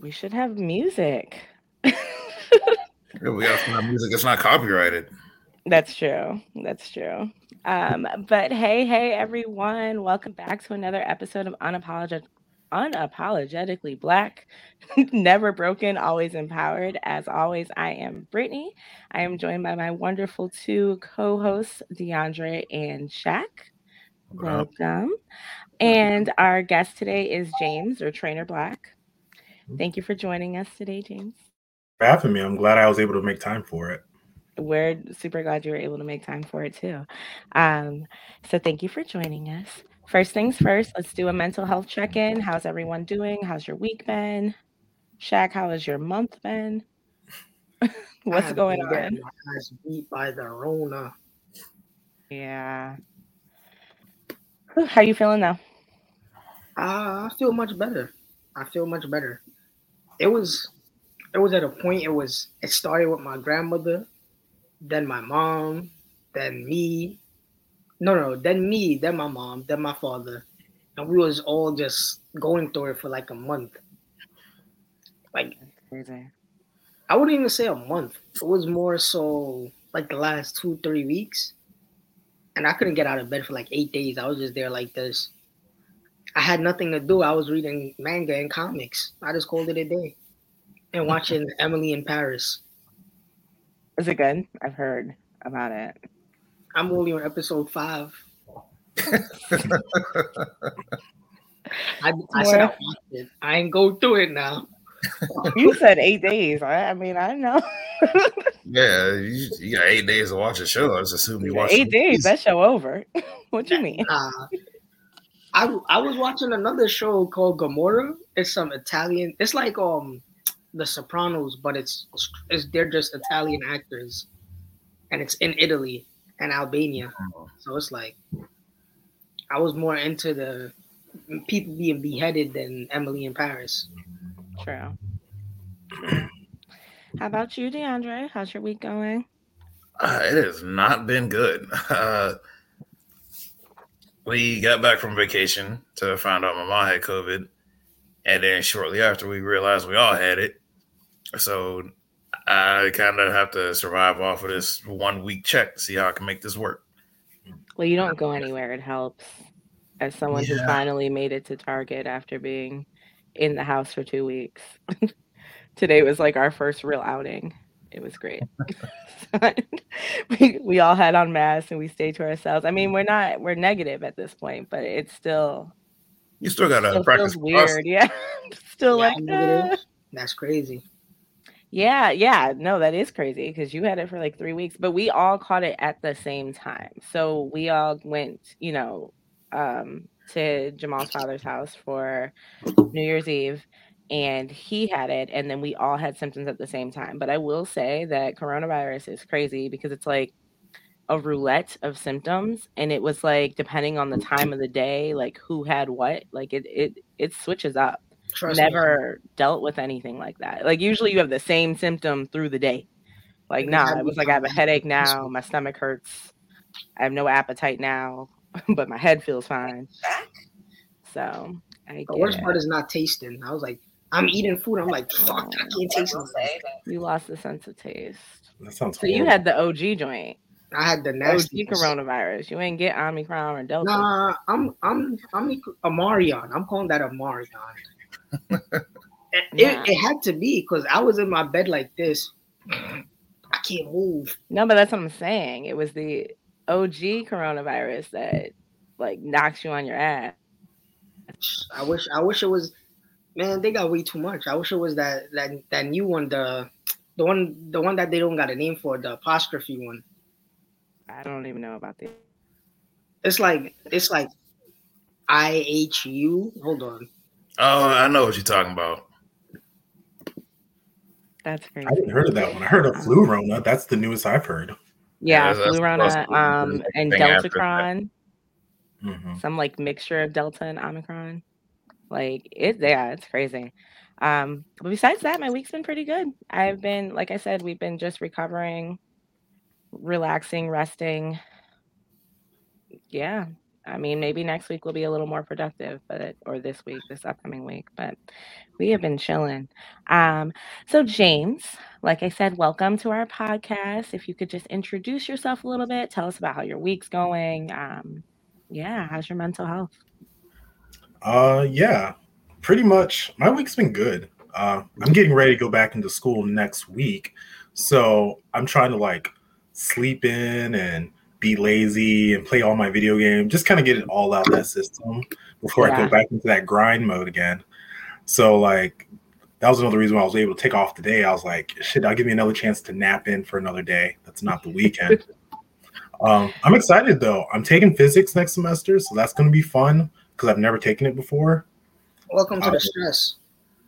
We should have music. Yeah, we got some music that's not copyrighted. That's true. That's true. Um, but hey, hey, everyone. Welcome back to another episode of Unapologetic unapologetically black, never broken, always empowered. As always, I am Brittany. I am joined by my wonderful two co-hosts, DeAndre and Shaq. Welcome. And our guest today is James or Trainer Black. Thank you for joining us today, James. For having me. I'm glad I was able to make time for it. We're super glad you were able to make time for it too. Um, so thank you for joining us. First things first, let's do a mental health check-in. How's everyone doing? How's your week been? Shaq, how has your month been? What's going on? Beat by the Rona. Yeah. How are you feeling now? Uh, I feel much better. I feel much better. It was, it was at a point. It was. It started with my grandmother, then my mom, then me. No, no, then me, then my mom, then my father, and we was all just going through it for like a month. Like, Crazy. I wouldn't even say a month. It was more so like the last two, three weeks. And I couldn't get out of bed for like eight days. I was just there like this. I had nothing to do. I was reading manga and comics. I just called it a day and watching Emily in Paris. Is it good? I've heard about it. I'm only on episode five. I, I said I watched it. I ain't go through it now. You said eight days. I, I mean, I know. Yeah, you, you got eight days to watch a show. I just assume you watch eight days. That show over. what you mean? Nah. I I was watching another show called Gomorrah. It's some Italian. It's like um The Sopranos, but it's it's they're just Italian actors, and it's in Italy and Albania. So it's like I was more into the people being beheaded than Emily in Paris. True. How about you, DeAndre? How's your week going? Uh, it has not been good. Uh, we got back from vacation to find out my mom had COVID, and then shortly after we realized we all had it. So I kind of have to survive off of this one week check to see how I can make this work. Well, you don't go anywhere. It helps. As someone who finally made it to Target after being in the house for two weeks, today was like our first real outing. It was great. we, we all had on masks and we stayed to ourselves. I mean, we're not we're negative at this point, but it's still You still got to still practice. feels weird. Yeah, still Yeah, like negative. uh, That's crazy. Yeah, yeah, no, that is crazy because you had it for like three weeks, but we all caught it at the same time. So we all went, you know, um, to Jamal's father's house for New Year's Eve, and he had it, and then we all had symptoms at the same time. But I will say that coronavirus is crazy because it's like a roulette of symptoms, and it was like depending on the time of the day, like who had what, like it it it switches up Trust me. never dealt with anything like that. Like usually you have the same symptom through the day. Like nah, it was like I have a headache now, my stomach hurts, I have no appetite now, but my head feels fine. So I The worst part is not tasting. I was like, I'm eating food. I'm like, oh, fuck, I can't taste anything. you lost the sense of taste. That sounds So you had the OG joint, I had the OG coronavirus. You ain't get Omicron or Delta. Nah, I'm I'm I'm a Marion. I'm calling that a Marion. it, Nah. it, it had to be because I was in my bed like this. I can't move. No, but that's what I'm saying. It was the OG coronavirus that like knocks you on your ass. I wish I wish it was man, they got way too much. I wish it was that that that new one, the the one the one that they don't got a name for, the apostrophe one. I don't even know about the It's like it's like I H U. Hold on. Oh, I know what you're talking about. That's crazy. I didn't heard of that one. I heard of flu Rona. That's the newest I've heard. Yeah, Yeah, flu Rona, um, and thing after that. Deltacron, Mhm. some like mixture of Delta and Omicron. Like it, yeah, it's crazy. Um, but besides that, my week's been pretty good. I've been, like I said, we've been just recovering, relaxing, resting. Yeah. I mean, maybe next week will be a little more productive, but or this week, this upcoming week. But we have been chilling. Um, so James, like I said, welcome to our podcast. If you could just introduce yourself a little bit, tell us about how your week's going. Um, yeah, how's your mental health? Uh, yeah, pretty much. My week's been good. Uh, I'm getting ready to go back into school next week, so I'm trying to like sleep in and be lazy and play all my video games, just kind of get it all out of that system before yeah. I go back into that grind mode again. So like that was another reason why I was able to take off today. I was like, shit, I'll give me another chance to nap in for another day. That's not the weekend. um, I'm excited though. I'm taking physics next semester, so that's going to be fun because I've never taken it before. Welcome to the stress.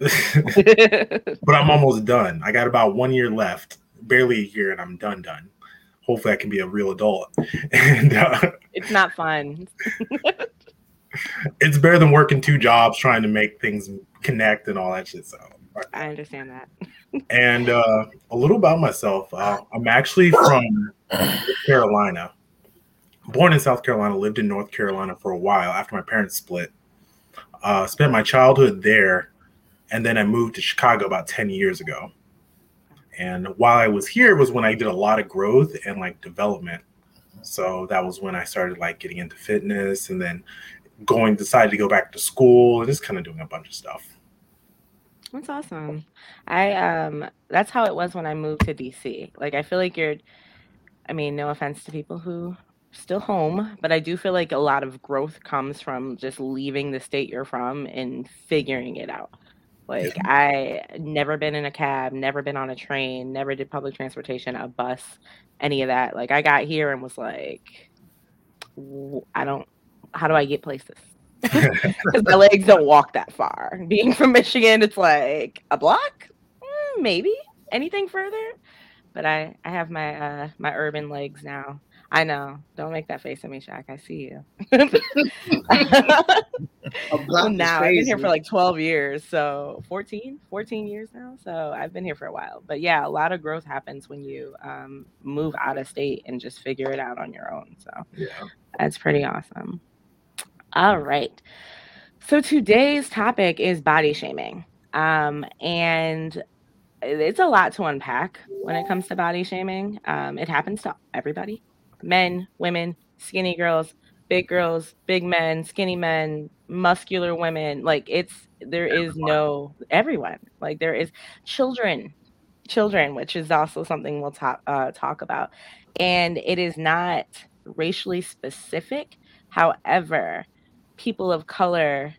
but I'm almost done. I got about one year left, barely a year, and I'm done. Done hopefully I can be a real adult. And uh, it's not fun. it's better than working two jobs trying to make things connect and all that shit. So I understand that. and uh, a little about myself. Uh, I'm actually from Carolina. Born in South Carolina, lived in North Carolina for a while after my parents split. Uh, spent my childhood there, and then I moved to Chicago about 10 years ago. And while I was here was when I did a lot of growth and like development. So that was when I started like getting into fitness and then going decided to go back to school and just kind of doing a bunch of stuff. That's awesome. I um that's how it was when I moved to DC. Like I feel like you're I mean, no offense to people who still home, but I do feel like a lot of growth comes from just leaving the state you're from and figuring it out. Like yeah. I never been in a cab, never been on a train, never did public transportation, a bus, any of that. Like I got here and was like, I don't. How do I get places? Because my legs don't walk that far. Being from Michigan, it's like a block, mm, maybe. Anything further? But I I have my uh my urban legs now. I know. Don't make that face at me, Shaq. I see you. now I've been here for like 12 years. So 14, 14 years now. So I've been here for a while. But yeah, a lot of growth happens when you um, move out of state and just figure it out on your own. So yeah. that's pretty awesome. All right. So today's topic is body shaming. Um, and it's a lot to unpack when it comes to body shaming. Um, it happens to everybody men, women, skinny girls, big girls, big men, skinny men, muscular women. Like it's there is no everyone. Like there is children, children, which is also something we'll talk uh, talk about, and it is not racially specific. However, people of color,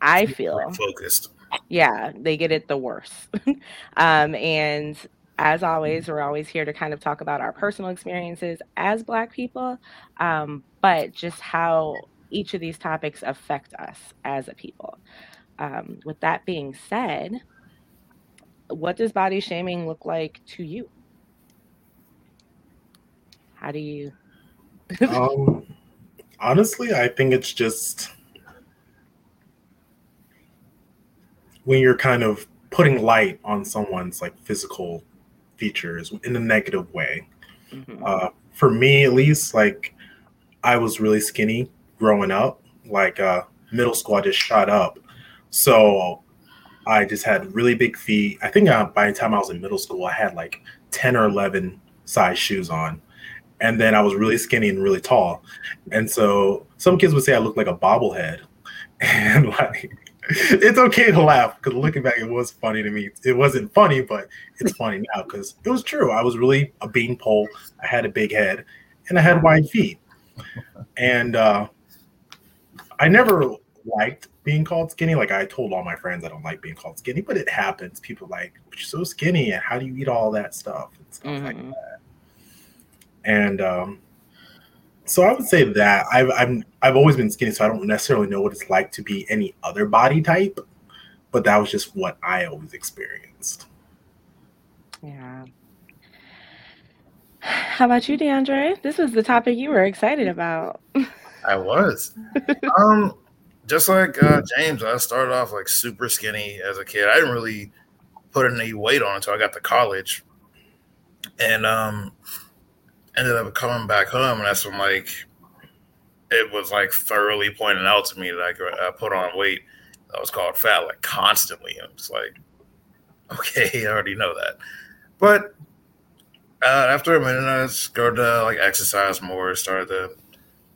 I feel focused. Yeah, they get it the worst. um, and as always, we're always here to kind of talk about our personal experiences as Black people, um, but just how each of these topics affect us as a people. Um, with that being said, what does body shaming look like to you? How do you? um, honestly, I think it's just when you're kind of putting light on someone's like physical features in a negative way. Mm-hmm. Uh, for me, at least, like I was really skinny growing up. Like uh, middle school, I just shot up, so I just had really big feet. I think uh, by the time I was in middle school, I had like ten or eleven size shoes on, and then I was really skinny and really tall. And so some kids would say I looked like a bobblehead, and like it's okay to laugh because looking back, it was funny to me. It wasn't funny, but it's funny now because it was true. I was really a beanpole. I had a big head and I had wide feet. And uh, I never liked being called skinny. Like I told all my friends I don't like being called skinny, but it happens. People like, you're so skinny and how do you eat all that stuff and stuff mm-hmm. like that. And um, so I would say that I've I'm I've always been skinny, so I don't necessarily know what it's like to be any other body type, but that was just what I always experienced. Yeah. How about you, DeAndre? This was the topic you were excited about. I was. um, just like uh, James, I started off like super skinny as a kid. I didn't really put any weight on until I got to college, and um, ended up coming back home, and that's when like it was like thoroughly pointed out to me that I, I put on weight that was called fat like constantly. And it's like, okay, I already know that. But uh, after a minute, I started to like exercise more, started to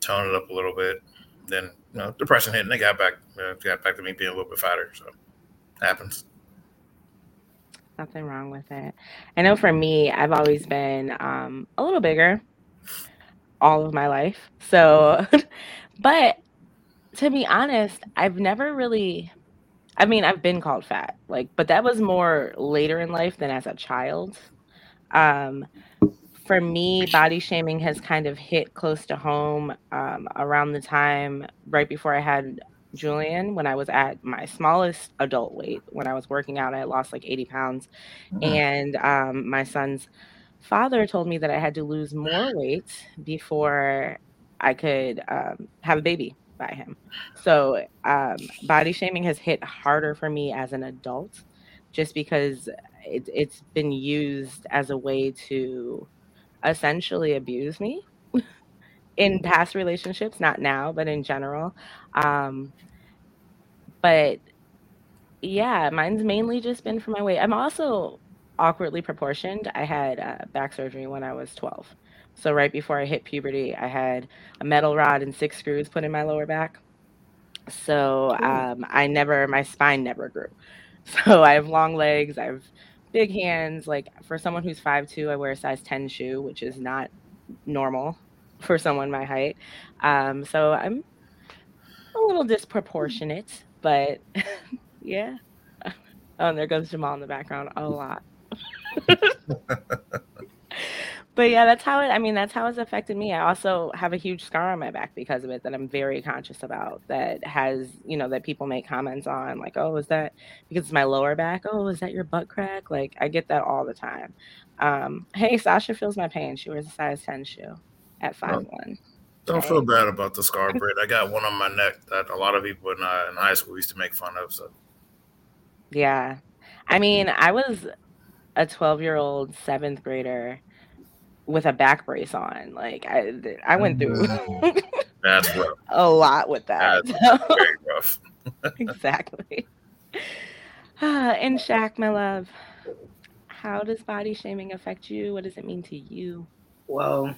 tone it up a little bit. Then you know, depression hit, and they got back, uh, got back to me being a little bit fatter. So happens. Nothing wrong with it. I know for me, I've always been um, a little bigger all of my life. So, but to be honest, I've never really, I mean, I've been called fat, like, but that was more later in life than as a child. Um, for me, body shaming has kind of hit close to home um, around the time right before I had Julian when I was at my smallest adult weight. When I was working out, I lost like 80 pounds. Mm-hmm. And um, my son's father told me that I had to lose more weight before I could um, have a baby by him. So um, body shaming has hit harder for me as an adult just because it, it's been used as a way to essentially abuse me in past relationships, not now, but in general. Um, but yeah, mine's mainly just been for my weight. I'm also awkwardly proportioned. I had uh, back surgery when I was 12. So right before I hit puberty, I had a metal rod and six screws put in my lower back. So um, I never, my spine never grew. So I have long legs. I have big hands. Like for someone who's five two, I wear a size 10 shoe, which is not normal for someone my height. Um, so I'm a little disproportionate, but yeah. Oh, and there goes Jamal in the background a lot. but yeah, that's how it. I mean, that's how it's affected me. I also have a huge scar on my back because of it that I'm very conscious about. That has, you know, that people make comments on, like, "Oh, is that because it's my lower back? Oh, is that your butt crack?" Like, I get that all the time. Um, hey, Sasha feels my pain. She wears a size ten shoe at five one. Don't okay. feel bad about the scar, Britt. I got one on my neck that a lot of people in, uh, in high school used to make fun of. So, yeah, I mean, I was a 12 year old seventh grader with a back brace on. Like I, I went through that's rough. a lot with that. That's very rough. exactly. and Shaq, my love, how does body shaming affect you? What does it mean to you? Well,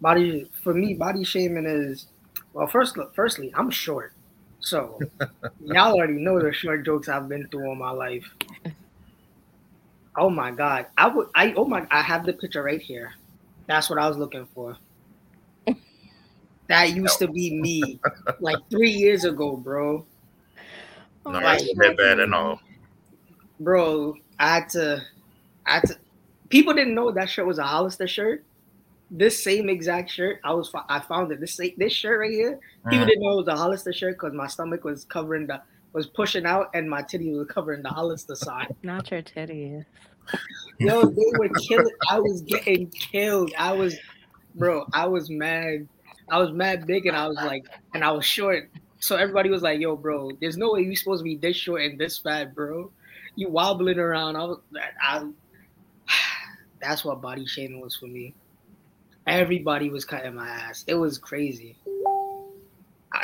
body for me, body shaming is well. First, firstly, I'm short, so y'all already know the short jokes I've been through all my life. Oh my god. I would I oh my I have the picture right here. That's what I was looking for. That used to be me like three years ago, bro. No, like, that bad at all. Bro, I had to I had to people didn't know that shirt was a Hollister shirt. This same exact shirt, I was I found it. This this shirt right here, mm. people didn't know it was a Hollister shirt because my stomach was covering the was pushing out and my titty was covering the Hollister side. Not your titties. Yo, they were killing. I was getting killed. I was, bro. I was mad. I was mad big, and I was like, and I was short. So everybody was like, "Yo, bro, there's no way you're supposed to be this short and this fat, bro. You wobbling around." I was, I, that's what body shaming was for me. Everybody was cutting my ass. It was crazy.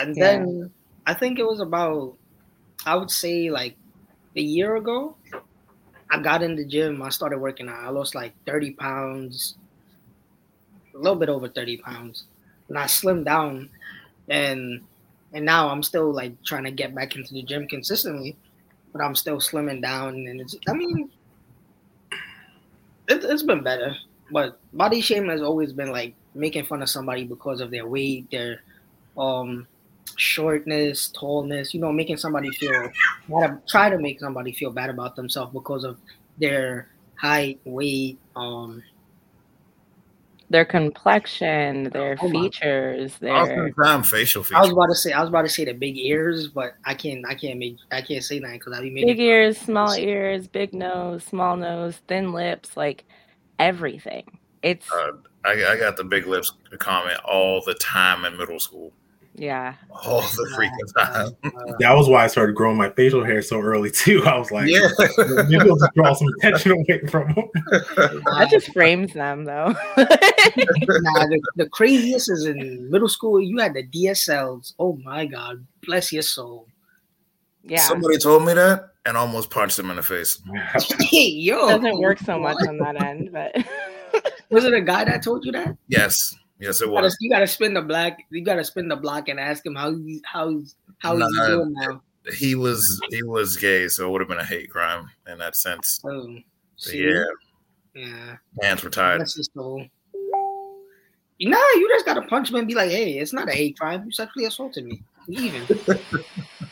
And yeah. then I think it was about I would say like a year ago, I got in the gym. I started working out. I lost like 30 pounds, a little bit over 30 pounds. And I slimmed down and and now I'm still like trying to get back into the gym consistently, but I'm still slimming down and it's I mean it, it's been better. But body shame has always been like making fun of somebody because of their weight, their um shortness, tallness, you know, making somebody feel try to make somebody feel bad about themselves because of their height, weight, um their complexion, their oh features, their oftentimes facial features. I was about to say I was about to say the big ears, but I can't I can't make I can't say that because I be making big ears, small ears, big nose, small nose, thin lips, like everything. It's uh, I, I got the big lips comment all the time in middle school. Yeah. All the freaking time. That was why I started growing my facial hair so early too. I was like, yeah, maybe I'll just draw some attention away from them. That just frames them though. nah, the, the craziest is in middle school. You had the DSLs. Oh my god, bless your soul. Yeah. Somebody told me that and almost punched him in the face. hey, yo, doesn't work so much on that end, but was it a guy that told you that? Yes. Yes, it You gotta, was. you gotta spin the black. You gotta spin the block and ask him how he how he's how he's Nah. doing now. He was he was gay, so it would have been a hate crime in that sense. Oh, So, yeah, yeah. hands were tied. Bless his soul. Nah, you just gotta punch him and be like, "Hey, it's not a hate crime. You sexually assaulted me. We even.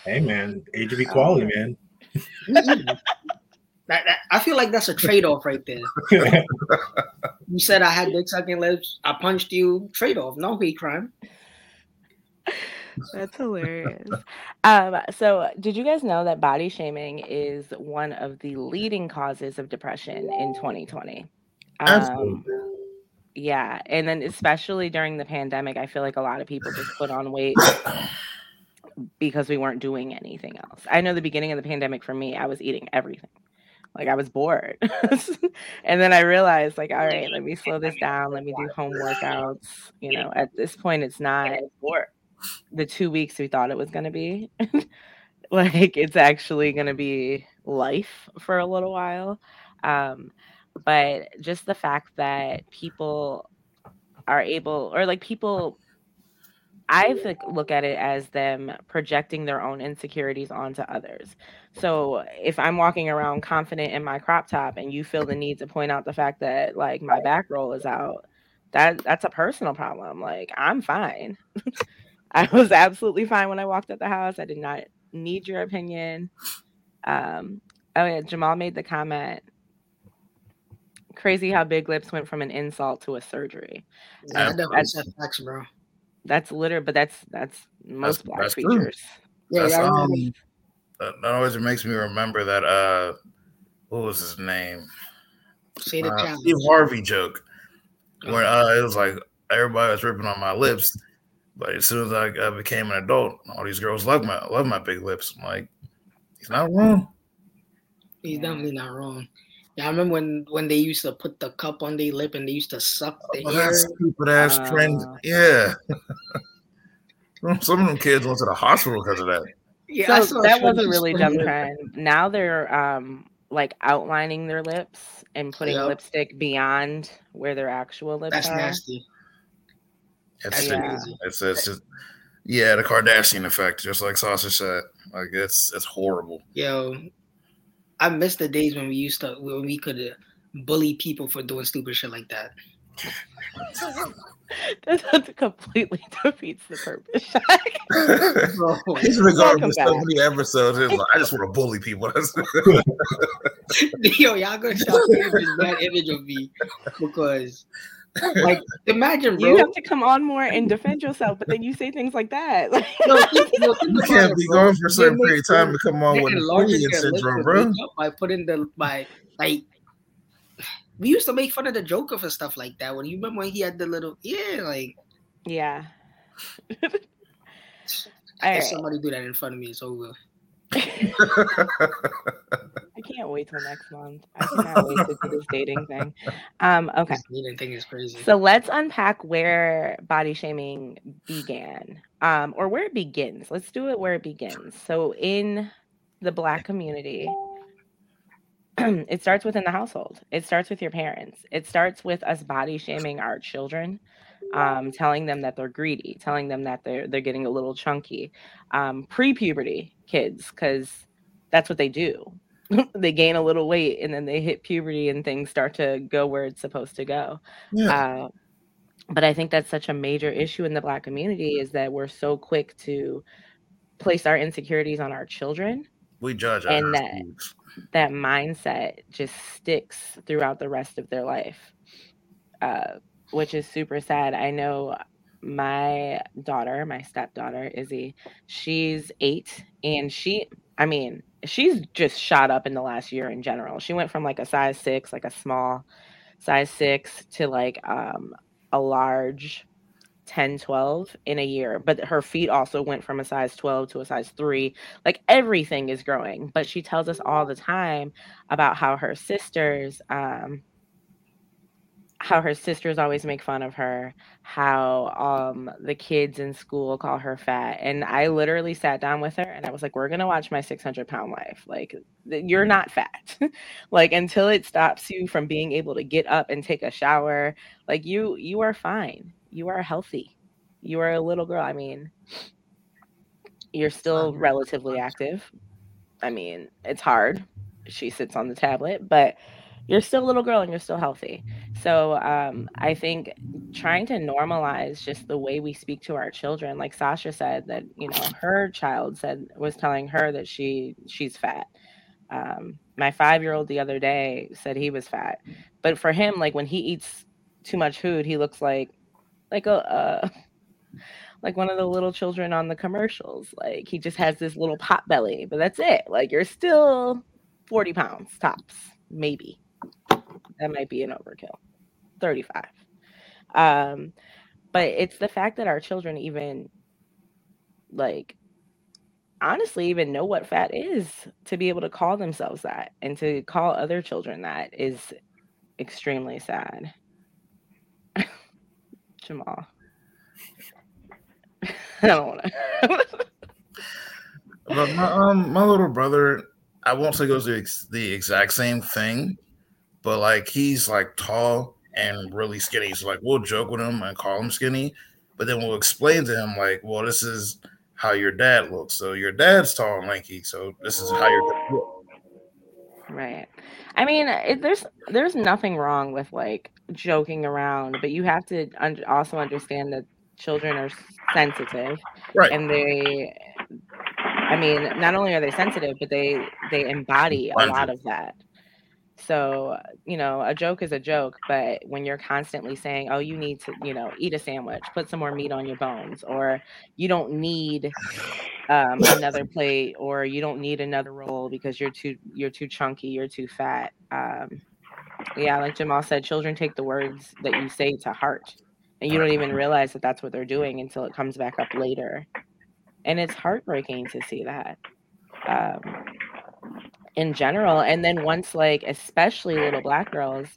hey man, age of equality, man. That, that, I feel like that's a trade off right there. You said I had dick sucking lips. I punched you. Trade off. No hate crime. That's hilarious. um, so, did you guys know that body shaming is one of the leading causes of depression in 2020? Um, Absolutely. yeah, and then especially during the pandemic, I feel like a lot of people just put on weight because we weren't doing anything else. I know the beginning of the pandemic for me, I was eating everything. Like I was bored. and then I realized like, all right, let me slow this down. Let me do home workouts. You know, at this point it's not the two weeks we thought it was gonna be. like it's actually gonna be life for a little while. Um, but just the fact that people are able or like people I look at it as them projecting their own insecurities onto others. So if I'm walking around confident in my crop top and you feel the need to point out the fact that like my back roll is out, that that's a personal problem. Like I'm fine. I was absolutely fine when I walked out the house. I did not need your opinion. Um, oh yeah, Jamal made the comment. Crazy how big lips went from an insult to a surgery. Yeah, I know. that's- facts, bro. That's literally, but that's that's most black that's true. features. Yeah, That's, yeah. Um, that, that always makes me remember that uh what was his name? say Uh. Steve Harvey joke. Where uh it was like everybody was ripping on my lips, but as soon as I, I became an adult, all these girls love my love my big lips. I'm like, he's not wrong. He's Yeah. definitely not wrong. Yeah, I remember when when they used to put the cup on their lip and they used to suck the Oh, air. that stupid ass Uh, trend. Yeah. Some of them kids went to the hospital because of that. Yeah, so that was a really dumb the- trend. Now they're um like outlining their lips and putting Yep. lipstick beyond where their actual lips That's are. nasty. It's, That's Yeah. crazy. it's, it's just, yeah, the Kardashian effect, just like Sausage said. Like it's it's horrible. Yo, I miss the days when we used to when we could uh, bully people for doing stupid shit like that. that completely defeats the purpose. Bro, He's been going so back. many episodes. Like, I just want to bully people. yo, y'all gonna stop getting this bad image of me because, like, imagine, bro. you have to come on more and defend yourself, but then you say things like that. Like, Yo, think, yo, think you can't be bro. going for a certain period of time to come on with enlarge Napoleon their lips syndrome, with bro. makeup by putting the by like. We used to make fun of the Joker for stuff like that. When you remember when he had the little yeah, like yeah. if All right. somebody do that in front of me, it's over. I can't wait till next month. I cannot wait to do this dating thing. Um, okay. This dating thing is crazy. So let's unpack where body shaming began, um, or where it begins. Let's do it where it begins. So in the Black community, it starts within the household. It starts with your parents. It starts with us body shaming our children, um, telling them that they're greedy, telling them that they're they're getting a little chunky. Um, pre-puberty kids, because that's what they do. they gain a little weight and then they hit puberty and things start to go where it's supposed to go. yeah. Uh, but I think that's such a major issue in the Black community is that we're so quick to place our insecurities on our children. we judge our and that-. That mindset just sticks throughout the rest of their life, uh, which is super sad. I know my daughter, my stepdaughter, Izzy, she's eight and she, I mean, she's just shot up in the last year in general. She went from like a size six, like a small size six, to like um, a large 10, 12 in a year, but her feet also went from a size 12 to a size 3. Like everything is growing, but she tells us all the time about how her sisters um how her sisters always make fun of her, how um the kids in school call her fat. And I literally sat down with her and I was like, We're gonna watch my 600 pound life. Like, you're not fat. like, until it stops you from being able to get up and take a shower, like, you, you are fine. You are healthy. You are a little girl. I mean, you're still relatively active. I mean, it's hard. She sits on the tablet, but you're still a little girl and you're still healthy. So um, I think trying to normalize just the way we speak to our children, like Sasha said that you know her child said was telling her that she she's fat. Um, my five year old the other day said he was fat, but for him, like when he eats too much food, he looks like like a. Uh, like one of the little children on the commercials. Like he just has this little pot belly, but that's it. Like you're still 40 pounds tops, maybe that might be an overkill. 35 um but it's the fact that our children even like honestly even know what fat is to be able to call themselves that and to call other children that is extremely sad. Jamal. I don't want to but my, um, my little brother i won't say goes the, the exact same thing but like he's like tall and really skinny. So like we'll joke with him and call him skinny, but then we'll explain to him like, well, this is how your dad looks. So your dad's tall and lanky. So this is how your dad looks. Right. I mean, it, there's there's nothing wrong with like joking around, but you have to un- also understand that children are sensitive, right? And they, I mean, not only are they sensitive, but they they embody a lot of that. So, you know, a joke is a joke, but when you're constantly saying, oh, you need to, you know, eat a sandwich, put some more meat on your bones, or you don't need um, another plate, or you don't need another roll because you're too, you're too chunky, you're too fat. Um, yeah, like Jamal said, children take the words that you say to heart, and you don't even realize that that's what they're doing until it comes back up later. And it's heartbreaking to see that. Um, in general and then once like especially little black girls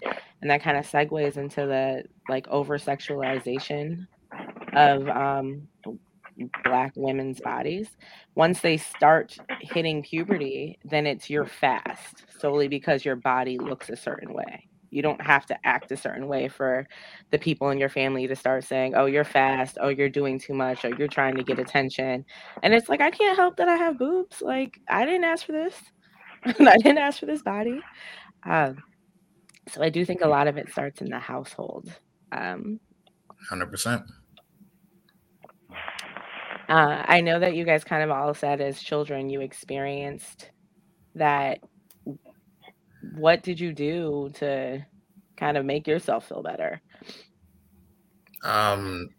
and that kind of segues into the like over sexualization of um black women's bodies once they start hitting puberty then it's you're fast solely because your body looks a certain way. You don't have to act a certain way for the people in your family to start saying oh you're fast. Oh you're doing too much. Or you're trying to get attention. And it's like i can't help that i have boobs. Like i didn't ask for this I didn't ask for this body. Um, so I do think a lot of it starts in the household. Um, 100%. Uh, I know that you guys kind of all said as children you experienced that. What did you do to kind of make yourself feel better? Um,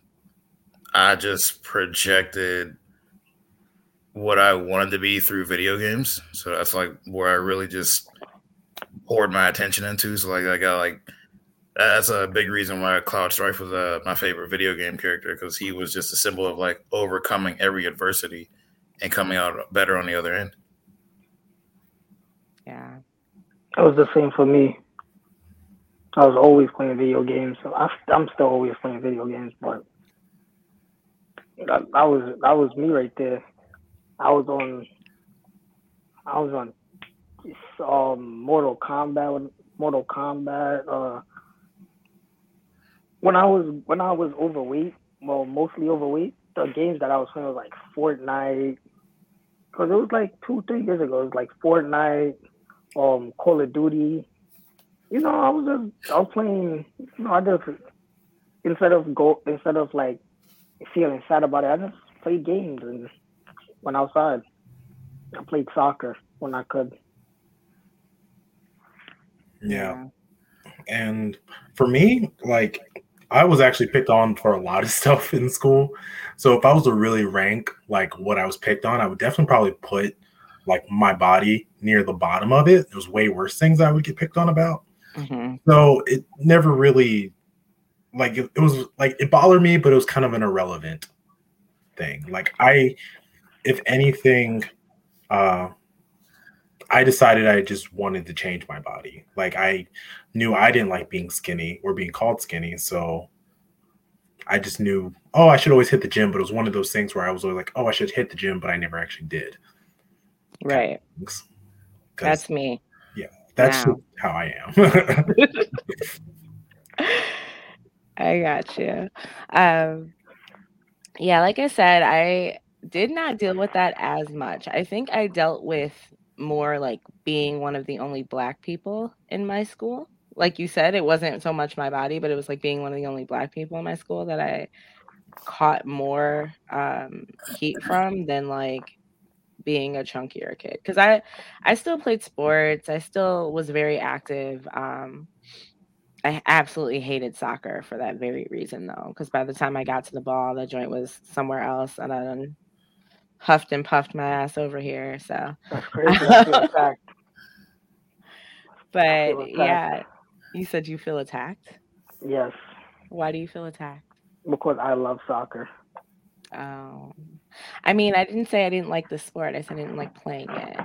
I just projected what I wanted to be through video games. So that's like where I really just poured my attention into. So like I got like that's a big reason why Cloud Strife was uh, my favorite video game character because he was just a symbol of like overcoming every adversity and coming out better on the other end. Yeah, that was the same for me. I was always playing video games, so I, am still always playing video games, but that, that was that was me right there. I was on I was on um, Mortal Kombat Mortal Kombat uh when I was when I was overweight, well mostly overweight, the games that I was playing was like Fortnite because it was like two, three years ago. It was like Fortnite, um, Call of Duty. You know, I was just I was playing. You know, I just instead of go instead of like feeling sad about it, I just played games and went outside. I played soccer when I could. Yeah. And for me, like I was actually picked on for a lot of stuff in school. So if I was to really rank like what I was picked on, I would definitely probably put like my body near the bottom of it. There's way worse things I would get picked on about. Mm-hmm. So it never really like it, it was like it bothered me, but it was kind of an irrelevant thing. Like I, if anything, uh, I decided I just wanted to change my body. Like I knew I didn't like being skinny or being called skinny, so I just knew, oh, I should always hit the gym. But it was one of those things where I was always like, oh, I should hit the gym, but I never actually did. Right. That's me. Yeah, that's wow. how I am. I got you. Um, yeah, like I said, I did not deal with that as much. I think I dealt with more like being one of the only black people in my school. Like you said, it wasn't so much my body, but it was like being one of the only black people in my school that I caught more um, heat from than like being a chunkier kid. Because I, I still played sports. I still was very active. Um, I absolutely hated soccer for that very reason, though. Because by the time I got to the ball, the joint was somewhere else, and I huffed and puffed my ass over here. So that's crazy. but yeah, you said you feel attacked. Yes. Why do you feel attacked? Because I love soccer. Oh, I mean, I didn't say I didn't like the sport. I said I didn't like playing it.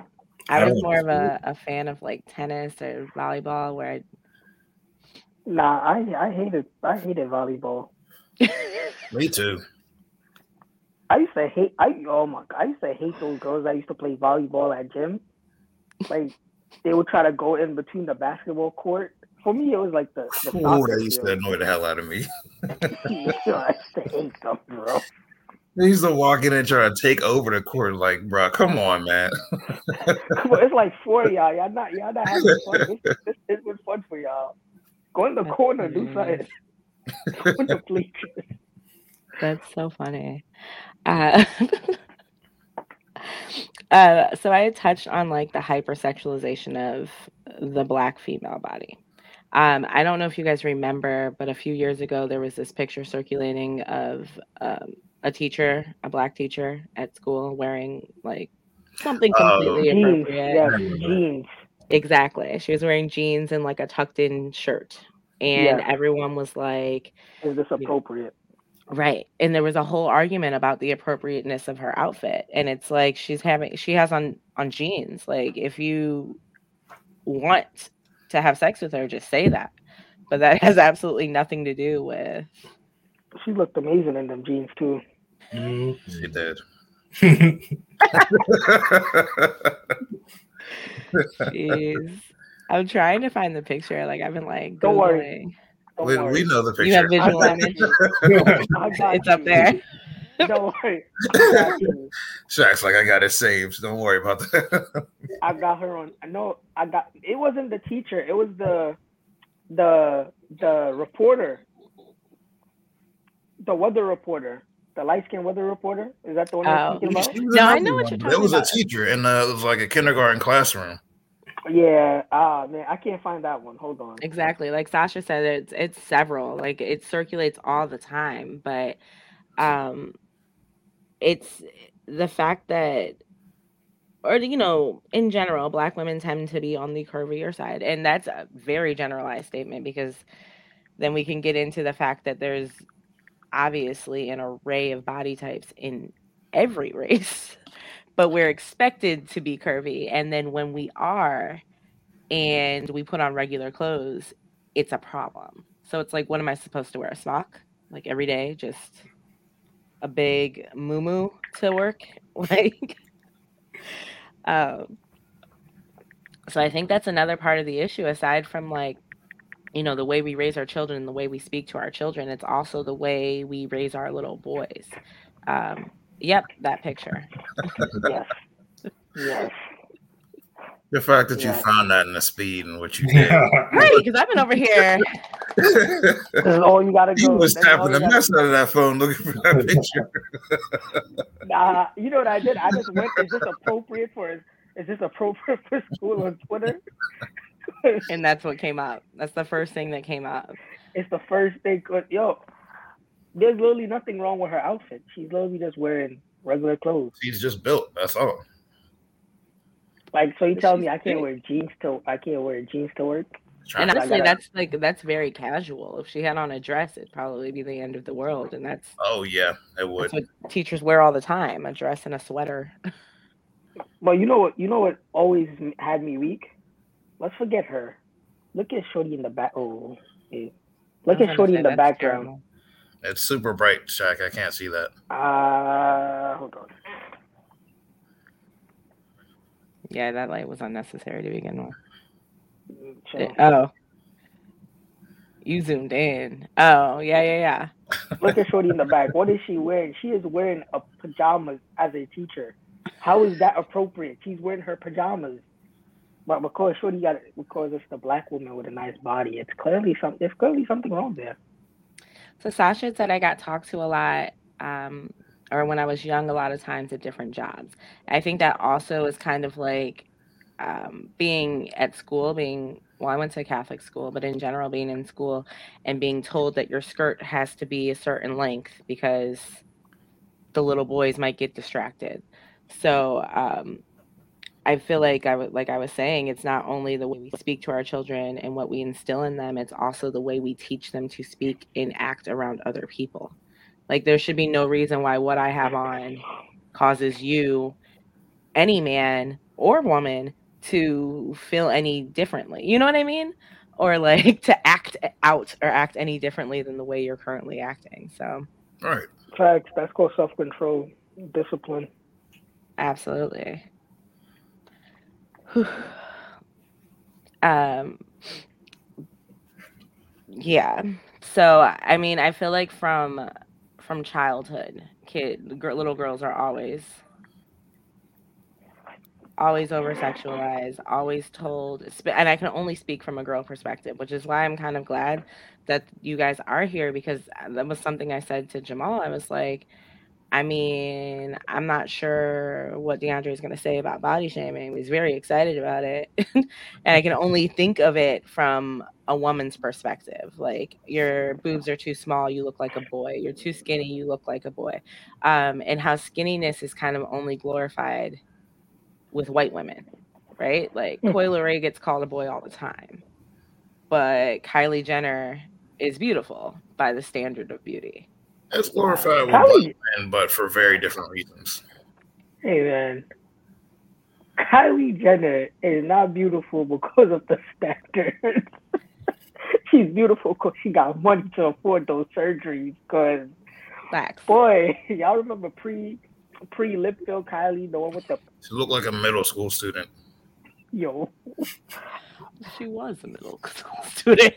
I was more of a, a fan of like tennis or volleyball, where I. Nah, I I hated I hated volleyball. Me too. I used to hate. I oh my god, I used to hate those girls that used to play volleyball at gym. Like they would try to go in between the basketball court. For me, it was like the. the oh, that used to annoy the hell out of me. I used to hate them, bro. They used to walk in and try to take over the court. Like, bro, come on, man. come on, it's like for y'all. Y'all not y'all not having fun. This, this, this was fun for y'all. Go in the corner, do something. Go in the bleachers. That's so funny. Uh, uh, so I touched on like the hypersexualization of the black female body. Um, I don't know if you guys remember, but a few years ago there was this picture circulating of um, a teacher, a black teacher at school, wearing like something oh, completely oh, appropriate. Jeans. jeans. Exactly. She was wearing jeans and like a tucked in shirt. And everyone was like, Is this appropriate? Right. And there was a whole argument about the appropriateness of her outfit. And it's like she's having she has on on jeans. Like if you want to have sex with her, just say that. But that has absolutely nothing to do with She looked amazing in them jeans too. Mm-hmm. She did. Jeez. I'm trying to find the picture. Like I've been like, don't worry. We, we, know the picture. You have visual image. it's up there. Don't worry. Shaq's like, I got it saved. Don't worry about that. I got her on. I know. I got. It wasn't the teacher. It was the, the the reporter. The weather reporter. The light skinned weather reporter. Is that the one you're oh. talking about? No, I know what you're talking about. It was a teacher in uh, it was like a kindergarten classroom. Yeah, ah man, I can't find that one. Hold on. Exactly. Like Sasha said, it's it's several. Like it circulates all the time. But um it's the fact that or you know, in general, black women tend to be on the curvier side. And that's a very generalized statement because then we can get into the fact that there's obviously an array of body types in every race but we're expected to be curvy. And then when we are and we put on regular clothes, it's a problem. So it's like, what am I supposed to wear? A smock? Like every day, just a big moo to work? Like, um, so I think that's another part of the issue, aside from like, you know, the way we raise our children, and the way we speak to our children, it's also the way we raise our little boys. Um, Yep, that picture. yes. Yes. The fact that you found that in the speed and what you did. right, because I've been over here. this is all you gotta go. You was tapping the mess out of that phone looking for that picture. nah, you know what I did? I just went, is this appropriate for is this appropriate for school on Twitter? and that's what came up. That's the first thing that came up. It's the first thing. Yo, there's literally nothing wrong with her outfit. She's literally just wearing regular clothes. She's just built. That's all. Like, so you tell me I can't wear jeans to I can't wear jeans to work? and honestly, that's like that's very casual. If she had on a dress, it'd probably be the end of the world, and that's oh yeah, it would. teachers wear all the time: a dress and a sweater. Well, you know what? You know what always had me weak. Let's forget her. Look at Shorty in the back. Oh, yeah. look at Shorty in the background. Terrible. It's super bright, Shaq. I can't see that. Uh, hold on. Yeah, that light was unnecessary to begin with. It, oh. You zoomed in. Oh, yeah, yeah, yeah. Look at Shorty in the back. What is she wearing? She is wearing a pajamas as a teacher. How is that appropriate? She's wearing her pajamas. But because Shorty got it, because it's the black woman with a nice body, it's clearly some. There's clearly something wrong there. So Sasha said I got talked to a lot, um, or when I was young, a lot of times at different jobs. I think that also is kind of like um, being at school, being well, I went to a Catholic school, but in general, being in school and being told that your skirt has to be a certain length because the little boys might get distracted. So um, I feel like I would, like I was saying, it's not only the way we speak to our children and what we instill in them; it's also the way we teach them to speak and act around other people. Like there should be no reason why what I have on causes you, any man or woman, to feel any differently. You know what I mean? Or like to act out or act any differently than the way you're currently acting. So, all right. Facts. That's called self control, discipline. Absolutely. um, yeah. So, I mean, I feel like from from childhood, kid, little girls are always always over sexualized, always told, and I can only speak from a girl perspective, which is why I'm kind of glad that you guys are here because uh, that was something I said to Jamal. I was like, I mean, I'm not sure what DeAndre is going to say about body shaming. He's very excited about it. and I can only think of it from a woman's perspective. Like, your boobs are too small, you look like a boy. You're too skinny, you look like a boy. Um, and how skinniness is kind of only glorified with white women, right? Like mm. Coi Leray gets called a boy all the time, but Kylie Jenner is beautiful by the standard of beauty. It's glorified with Kylie, men, but for very different reasons. Hey man, Kylie Jenner is not beautiful because of the standards. She's beautiful because she got money to afford those surgeries. Because, boy, y'all remember pre pre lip fill Kylie, the one with the. She looked like a middle school student. Yo. she was a middle school student.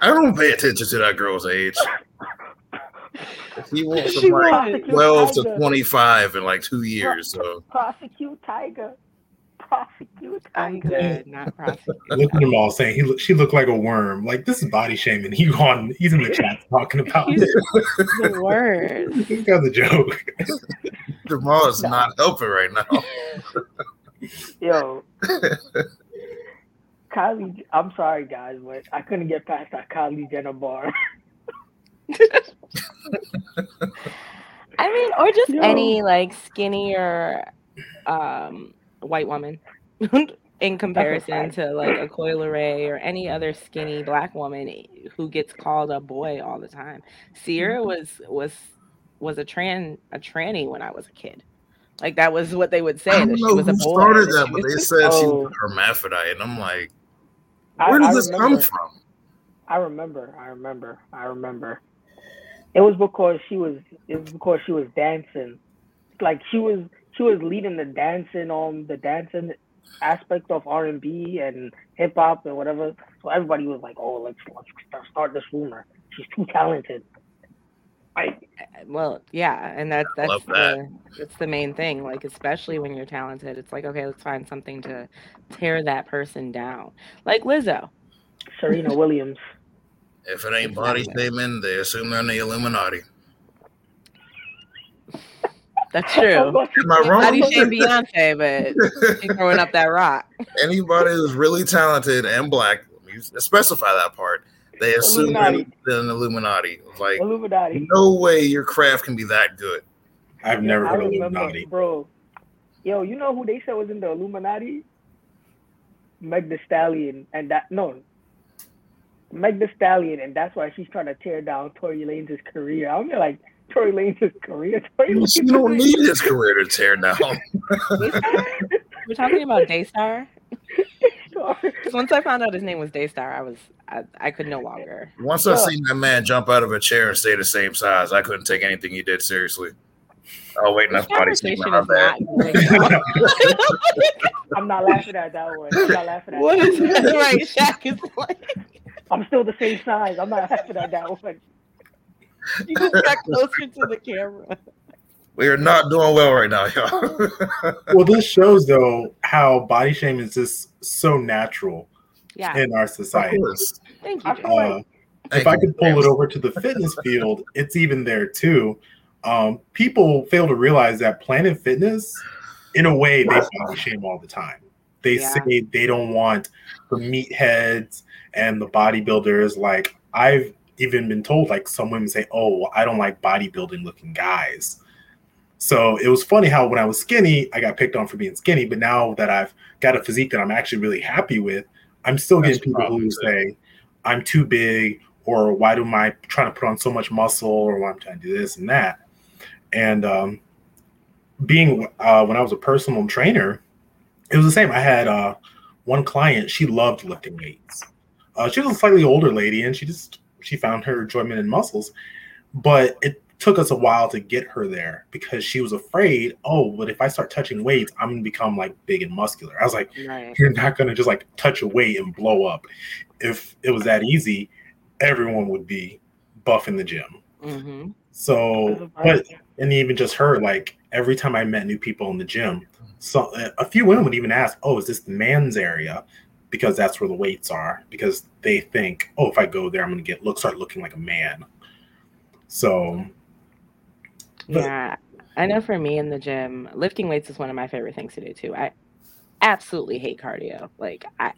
I don't pay attention to that girl's age. He went from like 12 to 25 in like two years. So prosecute Tiger. Prosecute I'm good, not prosecute. Look at them all saying he look, she looked like a worm. Like this is body shaming. He on he's in the chat talking about it. the word. He's got the joke. Jamal is not helping right now. Yo. Kylie, I'm sorry guys, but I couldn't get past that Kylie Jenner bar. I mean, or just Yo. any like skinnier um, white woman in comparison to like a Coi Leray or any other skinny black woman who gets called a boy all the time. Ciara mm-hmm. was was was a tran a tranny when I was a kid. Like that was what they would say. I don't know who started that, but they said oh. she was hermaphrodite, and I'm like, where I, does I this come from? I remember, I remember, I remember. It was because she was. It was because she was dancing, like she was. She was leading the dancing on um, the dancing aspect of R and B and hip hop and whatever. So everybody was like, "Oh, let's let's start this rumor. She's too talented." Like, well, yeah, and that that's that. the that's the main thing. Like, especially when you're talented, it's like, okay, let's find something to tear that person down. Like Lizzo, Serena Williams. If it ain't body shaming, they assume they're in the Illuminati. That's true. Am I wrong? Body shame Beyonce, but she's throwing up that rock. Anybody who's really talented and black, specify that part. They assume they're an Illuminati. Like Illuminati. No way your craft can be that good. I've never heard of Illuminati, bro. Yo, you know who they said was in the Illuminati? Meg the Stallion, and that no, Meg the Stallion, and that's why she's trying to tear down Tory Lanez' career. I'm like Tory Lanez' career. Tory You Lanez don't need his career to tear down. We're talking about Daystar. 'Cause once I found out his name was Daystar, I was I, I could no longer. Once I seen that man jump out of a chair and stay the same size, I couldn't take anything he did seriously. Oh wait, This that's body conversation shaming. My is not. I'm not laughing at that one. I'm not laughing at what that. is that? Right, Shaq is like I'm still the same size. I'm not happy at that one. you just got closer to the camera. We are not doing well right now, y'all. well, this shows though how body shame is just so natural Yeah, in our society. course. thank you. I Jay. feel like Uh, Thank if I could pull it over to the fitness field, it's even there too. Um, people fail to realize that Planet Fitness, in a way, they body shame all the time. They Yeah. say they don't want the meatheads and the bodybuilders. Like I've even been told, like some women say, "Oh, well, I don't like bodybuilding looking guys." So it was funny how when I was skinny, I got picked on for being skinny. But now that I've got a physique that I'm actually really happy with, I'm still That's getting people who say I'm too big, or why do I trying to put on so much muscle, or why I'm trying to do this and that. And um, being uh, when I was a personal trainer, it was the same. I had uh, one client; she loved lifting weights. Uh, she was a slightly older lady, and she just she found her enjoyment in muscles. But it took us a while to get her there because she was afraid. Oh, but if I start touching weights, I'm gonna become like big and muscular. I was like, Right. you're not gonna just like touch a weight and blow up. If it was that easy, everyone would be buff in the gym. hmm So, but and even just her, like every time I met new people in the gym, so a few women would even ask, "Oh, is this the man's area?" Because that's where the weights are. Because they think, "Oh, if I go there, I'm gonna get look start looking like a man." So, But- Yeah, I know for me in the gym, lifting weights is one of my favorite things to do too. I absolutely hate cardio. Like I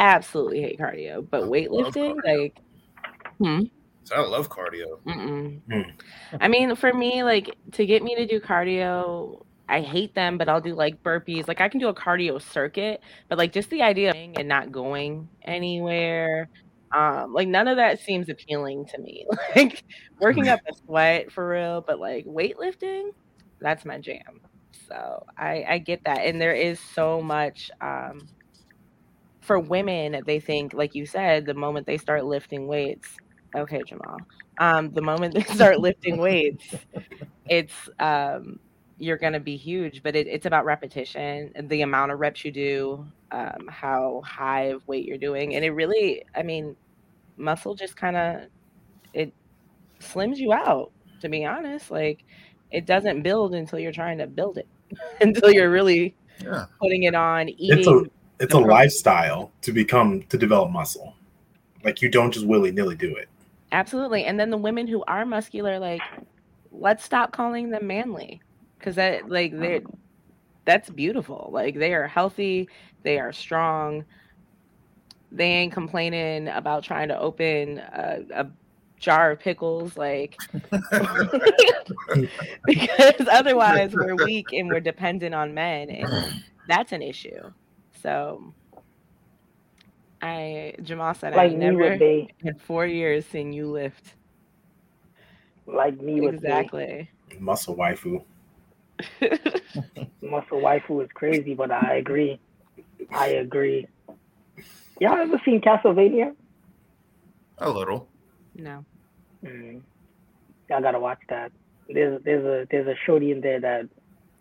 absolutely hate cardio, but I love weightlifting, cardio. like, hmm, So I love cardio. Hmm. I mean, for me, like to get me to do cardio, I hate them, but I'll do like burpees. Like I can do a cardio circuit, but like just the idea of and not going anywhere, um, like none of that seems appealing to me. Like working up a sweat for real, but like weightlifting, that's my jam. So I I get that, and there is so much. Um, for women, they think, like you said, the moment they start lifting weights, okay, Jamal, um, the moment they start lifting weights, it's um, you're gonna be huge. But it, it's about repetition, and the amount of reps you do, um, how high of weight you're doing, and it really, I mean, muscle just kind of it slims you out. To be honest, like it doesn't build until you're trying to build it, until you're really Yeah. putting it on, it's a it's a lifestyle to become to develop muscle. Like you don't just willy nilly do it. Absolutely. And then the women who are muscular, like, let's stop calling them manly. Cause that like they're that's beautiful. Like they are healthy, they are strong. They ain't complaining about trying to open a, a jar of pickles, like because otherwise we're weak and we're dependent on men, and that's an issue. So I Jamal said I Like ain't me never they, in four years seen you lift. like me with Exactly. Muscle waifu. they. Muscle waifu is crazy, but I agree. I agree. Y'all ever seen Castlevania? A little. no. Mm. Y'all gotta watch that. There's there's a there's a shorty in there that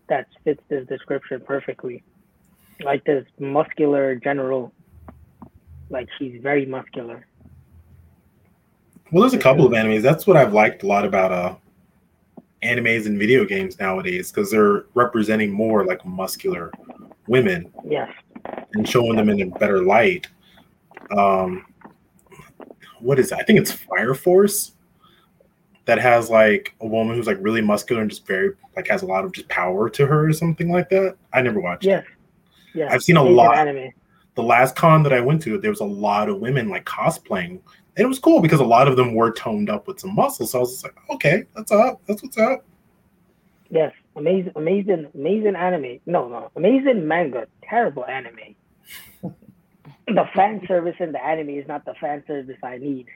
that fits this description perfectly. Like this muscular general. Like she's very muscular. Well, there's a couple of animes. That's what I've liked a lot about uh animes and video games nowadays because they're representing more like muscular women Yes. and showing them in a better light. Um, what is it? I think it's Fire Force that has like a woman who's like really muscular and just very like has a lot of just power to her or something like that. I never watched. it. Yes. Yes. I've seen a lot. Anime. The last con that I went to, there was a lot of women like cosplaying. And it was cool because a lot of them were toned up with some muscle. So I was just like, okay, that's up. That's what's up. Yes. Amazing amazing amazing anime. No, no. Amazing manga. Terrible anime. the fan service in the anime is not the fan service I need.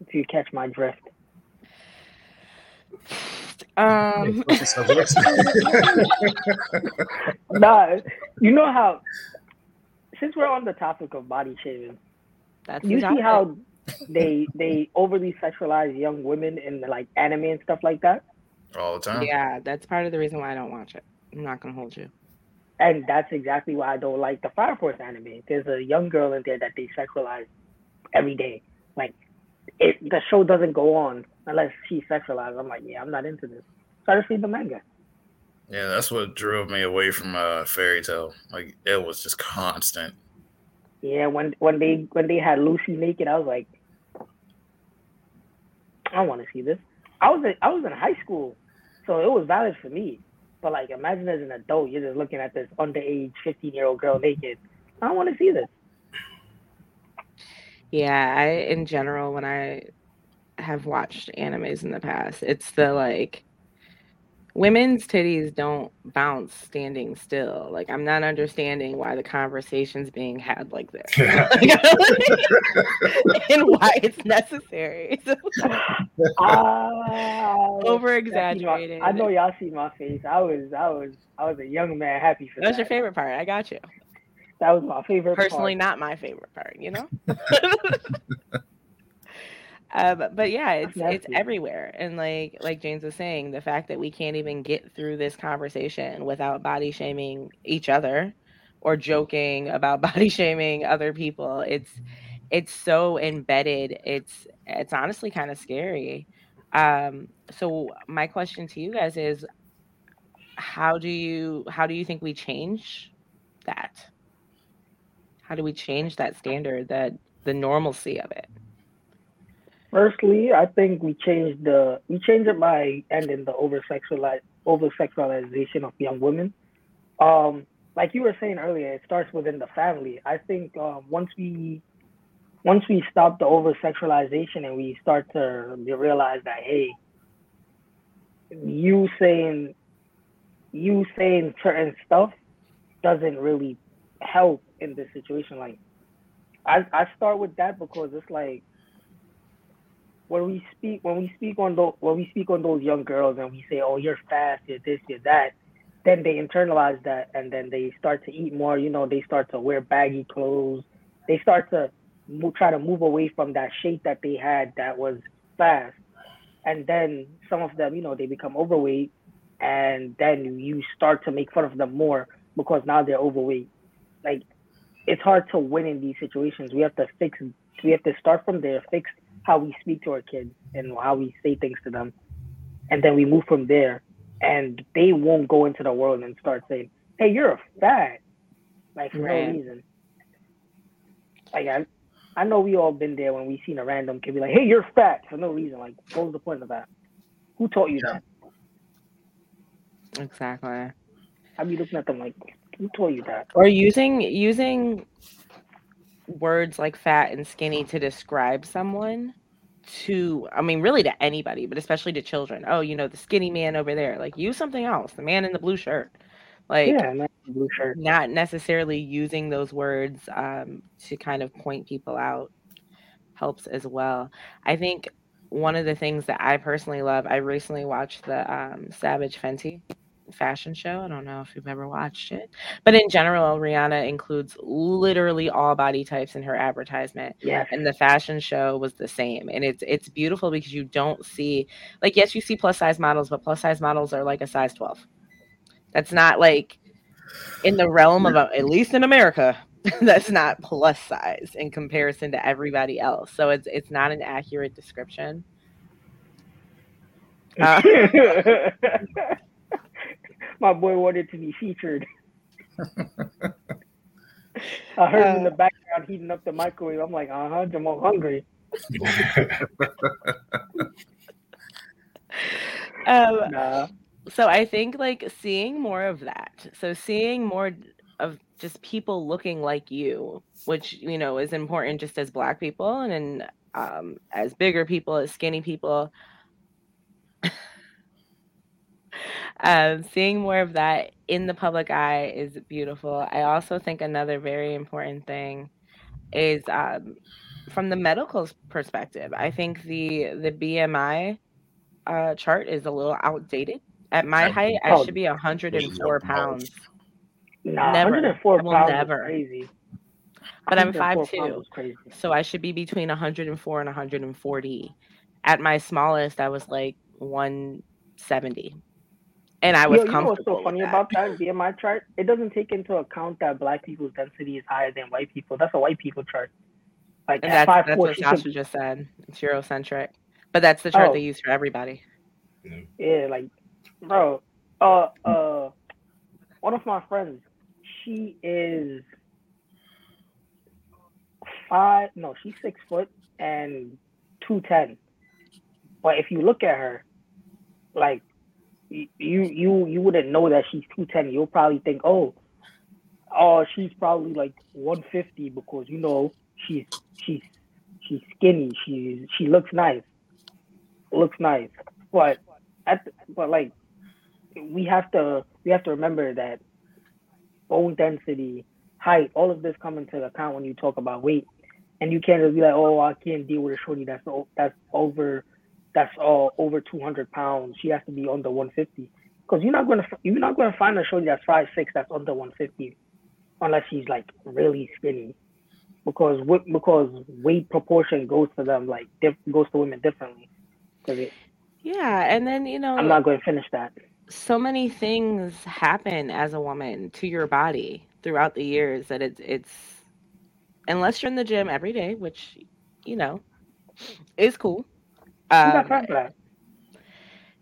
If you catch my drift. Um, nah, you know how. Since we're on the topic of body shaming, that's you see how they they overly sexualize young women in the, like anime and stuff like that, all the time. Yeah, that's part of the reason why I don't watch it. I'm not gonna hold you. and that's exactly why I don't like the Fire Force anime. There's a young girl in there that they sexualize every day. Like, it the show doesn't go on unless she's sexualized. I'm like, yeah, I'm not into this. So I just read the manga. Yeah, that's what drove me away from uh, Fairy Tail. Like it was just constant. Yeah, when when they when they had Lucy naked, I was like, I want to see this. I was in, I was in high school, so it was valid for me. But like, imagine as an adult, you're just looking at this underage 15 year old girl naked. I don't want to see this. Yeah, I in general when I have watched animes in the past, it's the like women's titties don't bounce standing still. Like I'm not understanding why the conversation's being had like this. and why it's necessary. Ah, Over I know y'all see my face. I was I was I was a young man happy for That was your favorite part. I got you. That was my favorite. Personally, part. not my favorite part, you know? Um, but yeah, it's it's everywhere. And like like James was saying, the fact that we can't even get through this conversation without body shaming each other or joking about body shaming other people, it's it's so embedded. It's it's honestly kind of scary. Um, so my question to you guys is how do you how do you think we change that? How do we change that standard, that the normalcy of it? Firstly, I think we changed the we changed it by ending the over sexualize over sexualization of young women. Um, like you were saying earlier, it starts within the family. I think um, once we once we stop the over sexualization and we start to realize that hey, you saying you saying certain stuff doesn't really help in this situation. Like I, I start with that because it's like when we speak when we speak on those when we speak on those young girls and we say, Oh, you're fast, you're this, you're that, then they internalize that and then they start to eat more, you know, they start to wear baggy clothes. They start to mo- try to move away from that shape that they had that was fast. And then some of them, you know, they become overweight and then you start to make fun of them more because now they're overweight. Like it's hard to win in these situations. We have to fix we have to start from there, fix how we speak to our kids and how we say things to them. And then we move from there. And they won't go into the world and start saying, Hey, you're a fat like for Right. no reason. Like I I know we all been there when we seen a random kid be like, Hey, you're fat for no reason. Like what was the point of that? Who taught you that? Exactly. I'd be looking at them like, who taught you that? Or using using words like fat and skinny to describe someone to I mean really to anybody, but especially to children. Oh, you know, the skinny man over there. Like use something else. The man in the blue shirt. Like yeah, man, blue shirt. not necessarily using those words um, to kind of point people out helps as well. I think one of the things that I personally love, I recently watched the um, Savage Fenty fashion show. I don't know if you've ever watched it, but in general, Rihanna includes literally all body types in her advertisement Yeah. and the fashion show was the same and it's it's beautiful because you don't see like yes you see plus size models but plus size models are like a size 12 that's not like in the realm of at least in america that's not plus size in comparison to everybody else so it's it's not an accurate description Uh, My boy wanted to be featured. I heard him in the Uh, background heating up the microwave. I'm like, uh huh, Jamal hungry. um, Nah. so i think like seeing more of that so seeing more of just people looking like you which you know is important just as black people and then um, as bigger people as skinny people um, seeing more of that in the public eye is beautiful. I also think another very important thing is um, from the medical perspective. I think the the BMI uh, chart is a little outdated. At my height, I should be 104 pounds. Nah, never, 104 pounds never. crazy. But I'm 5'2", so I should be between 104 and 140. At my smallest, I was like 170 and I was Yo, you know what's so funny about that BMI chart? It doesn't take into account that black people's density is higher than white people. That's a white people chart. Like and that's, five, that's four, what Sasha could... just said. It's Eurocentric, but that's the chart oh. they use for everybody. Yeah, like, bro, uh, uh, one of my friends, she is five. No, she's six foot and two ten. But if you look at her, like you you you wouldn't know that she's 210 you'll probably think oh oh she's probably like 150 because you know she's she's she's skinny. She she looks nice. Looks nice. But at the, but like we have to we have to remember that bone density height all of this come into account when you talk about weight. And you can't just be like oh i can't deal with a shorty that's that's over that's all over 200 pounds. She has to be under 150 because you're not gonna you're not gonna find a shorty that's five six that's under 150 unless she's like really skinny because because weight proportion goes to them like diff, goes to women differently. It, yeah, and then you know I'm not going to finish that. So many things happen as a woman to your body throughout the years that it's it's unless you're in the gym every day, which you know is cool um,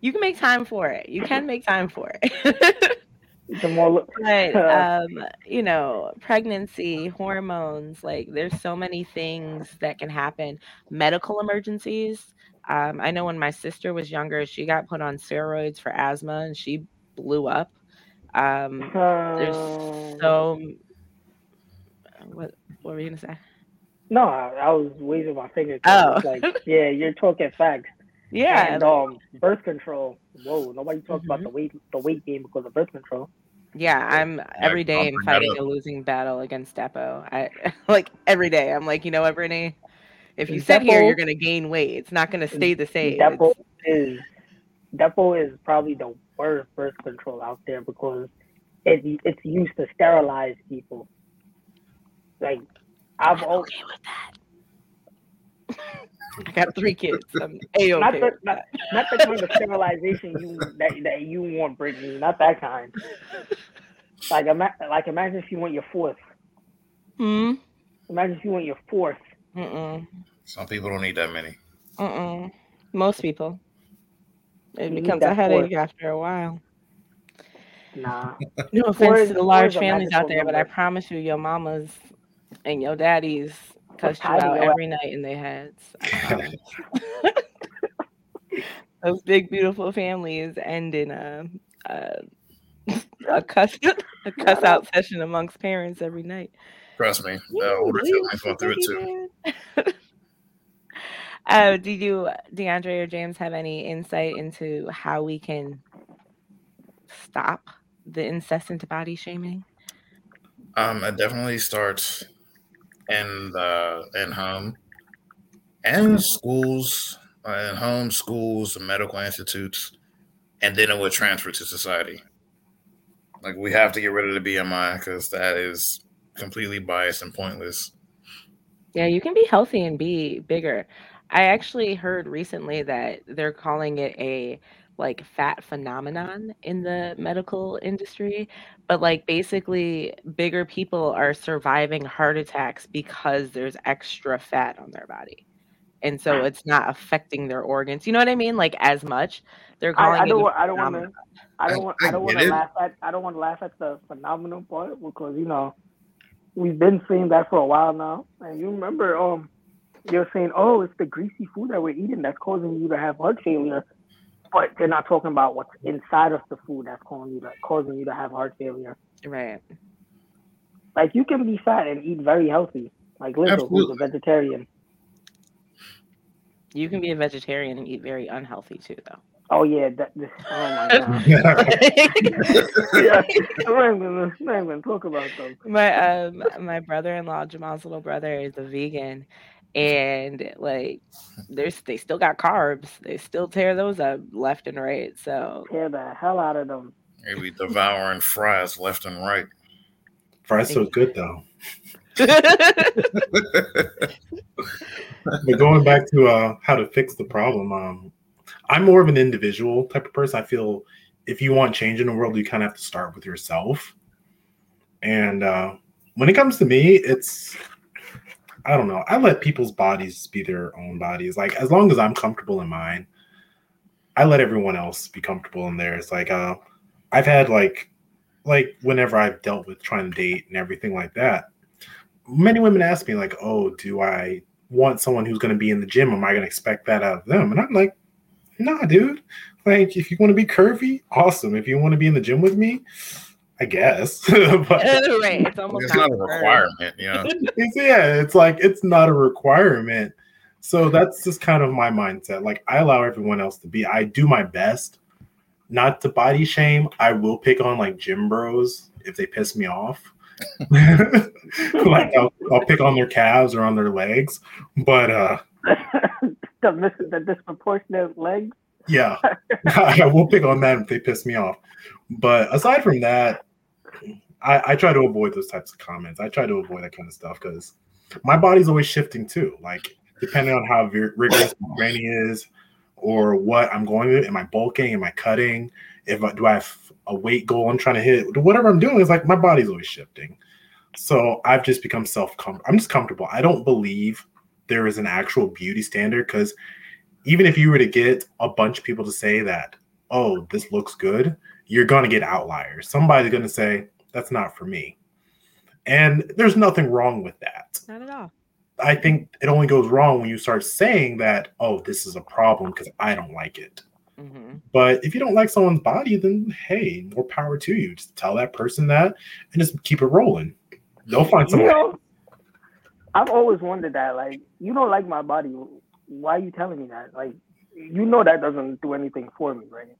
you can make time for it. You can make time for it. the more, but um, you know, pregnancy, hormones, like there's so many things that can happen. Medical emergencies. Um, I know when my sister was younger, she got put on steroids for asthma and she blew up. Um, there's so what what were you gonna say? No, I, I was waving my finger. Oh, like yeah, you're talking facts. Yeah, and um, birth control. Whoa, nobody talks mm-hmm. about the weight the weight gain because of birth control. Yeah, I'm every day I'm fighting a losing battle against Depo. I like every day. I'm like, you know what, Brittany? If you sit here, you're gonna gain weight. It's not gonna stay the same. Depo is Depo is probably the worst birth control out there because it, it's used to sterilize people. Like I've I'm okay with that. I got three kids. I'm a not, the, not, not the kind of sterilization you that, that you want, Brittany. Not that kind. Like, ima- like imagine if you want your fourth. Hmm. Imagine if you want your fourth. Mm-mm. Some people don't need that many. Mm-mm. Most people. It you becomes a headache fourth. after a while. Nah. No offense to the large families out there, but I promise you, your mamas and your daddies cussed you out every night in their heads. Those big beautiful families end in a a, a cuss a cuss out session amongst parents every night. Trust me, the older families go through it too. Uh, do you, DeAndre or James, have any insight into how we can stop the incessant body shaming? Um, it definitely starts in the in home and schools uh, in home schools and medical institutes and then it would transfer to society. Like we have to get rid of the bmi because that is completely biased and pointless. Yeah you can be healthy and be bigger. I actually heard recently that they're calling it a like fat phenomenon in the medical industry but like basically bigger people are surviving heart attacks because there's extra fat on their body and so it's not affecting their organs you know what i mean? Like as much they're calling I, I don't, I don't want to I don't want I don't want to laugh at I don't want to laugh at the phenomenal part because you know we've been seeing that for a while now and you remember um you're saying oh it's the greasy food that we're eating that's causing you to have heart failure but they're not talking about what's inside of the food that's causing you to causing you to have heart failure. Right. Like you can be fat and eat very healthy. Like Lizzo, who's a vegetarian. You can be a vegetarian and eat very unhealthy too, though. Oh yeah, that, this, oh my god. yeah, I'm not even, not even talk about them. my um my brother-in-law Jamal's little brother is a vegan and like there's they still got carbs they still tear those up left and right so Tear the hell out of them. Maybe devouring fries left and right. Fries so good though. But going back to uh, how to fix the problem, um, I'm more of an individual type of person. I feel if you want change in the world, you kind of have to start with yourself. And uh, when it comes to me, it's I don't know. I let people's bodies be their own bodies. Like as long as I'm comfortable in mine, I let everyone else be comfortable in theirs. Like uh, I've had like like whenever I've dealt with trying to date and everything like that, many women ask me like, "Oh, do I want someone who's going to be in the gym? Am I going to expect that out of them?" And I'm like, "Nah, dude. Like, if you want to be curvy, awesome. If you want to be in the gym with me, I guess." but right it's almost It's not a requirement, you know. it's, yeah, it's like it's not a requirement. So that's just kind of my mindset. Like I allow everyone else to be. I do my best not to body shame. I will pick on like gym bros if they piss me off. like I'll, I'll pick on their calves or on their legs. But uh the, mis- the disproportionate legs. yeah, I will pick on that if they piss me off. But aside from that, I, I try to avoid those types of comments. I try to avoid that kind of stuff because my body's always shifting too. Like depending on how rigorous my training is, or what I'm going. Am I bulking? Am I cutting? If I, do I have a weight goal I'm trying to hit? Whatever I'm doing is like my body's always shifting. So I've just become self. I'm just comfortable. I don't believe there is an actual beauty standard because even if you were to get a bunch of people to say that, oh, this looks good, you're going to get outliers. Somebody's going to say, that's not for me. And there's nothing wrong with that. not at all I think it only goes wrong when you start saying that, oh, this is a problem because I don't like it. Mhm. But if you don't like someone's body, then hey, more power to you. Just tell that person that and just keep it rolling. They'll find You someone. know, I've always wondered that. Like, you don't like my body. Why are you telling me that? Like, you know that doesn't do anything for me, right?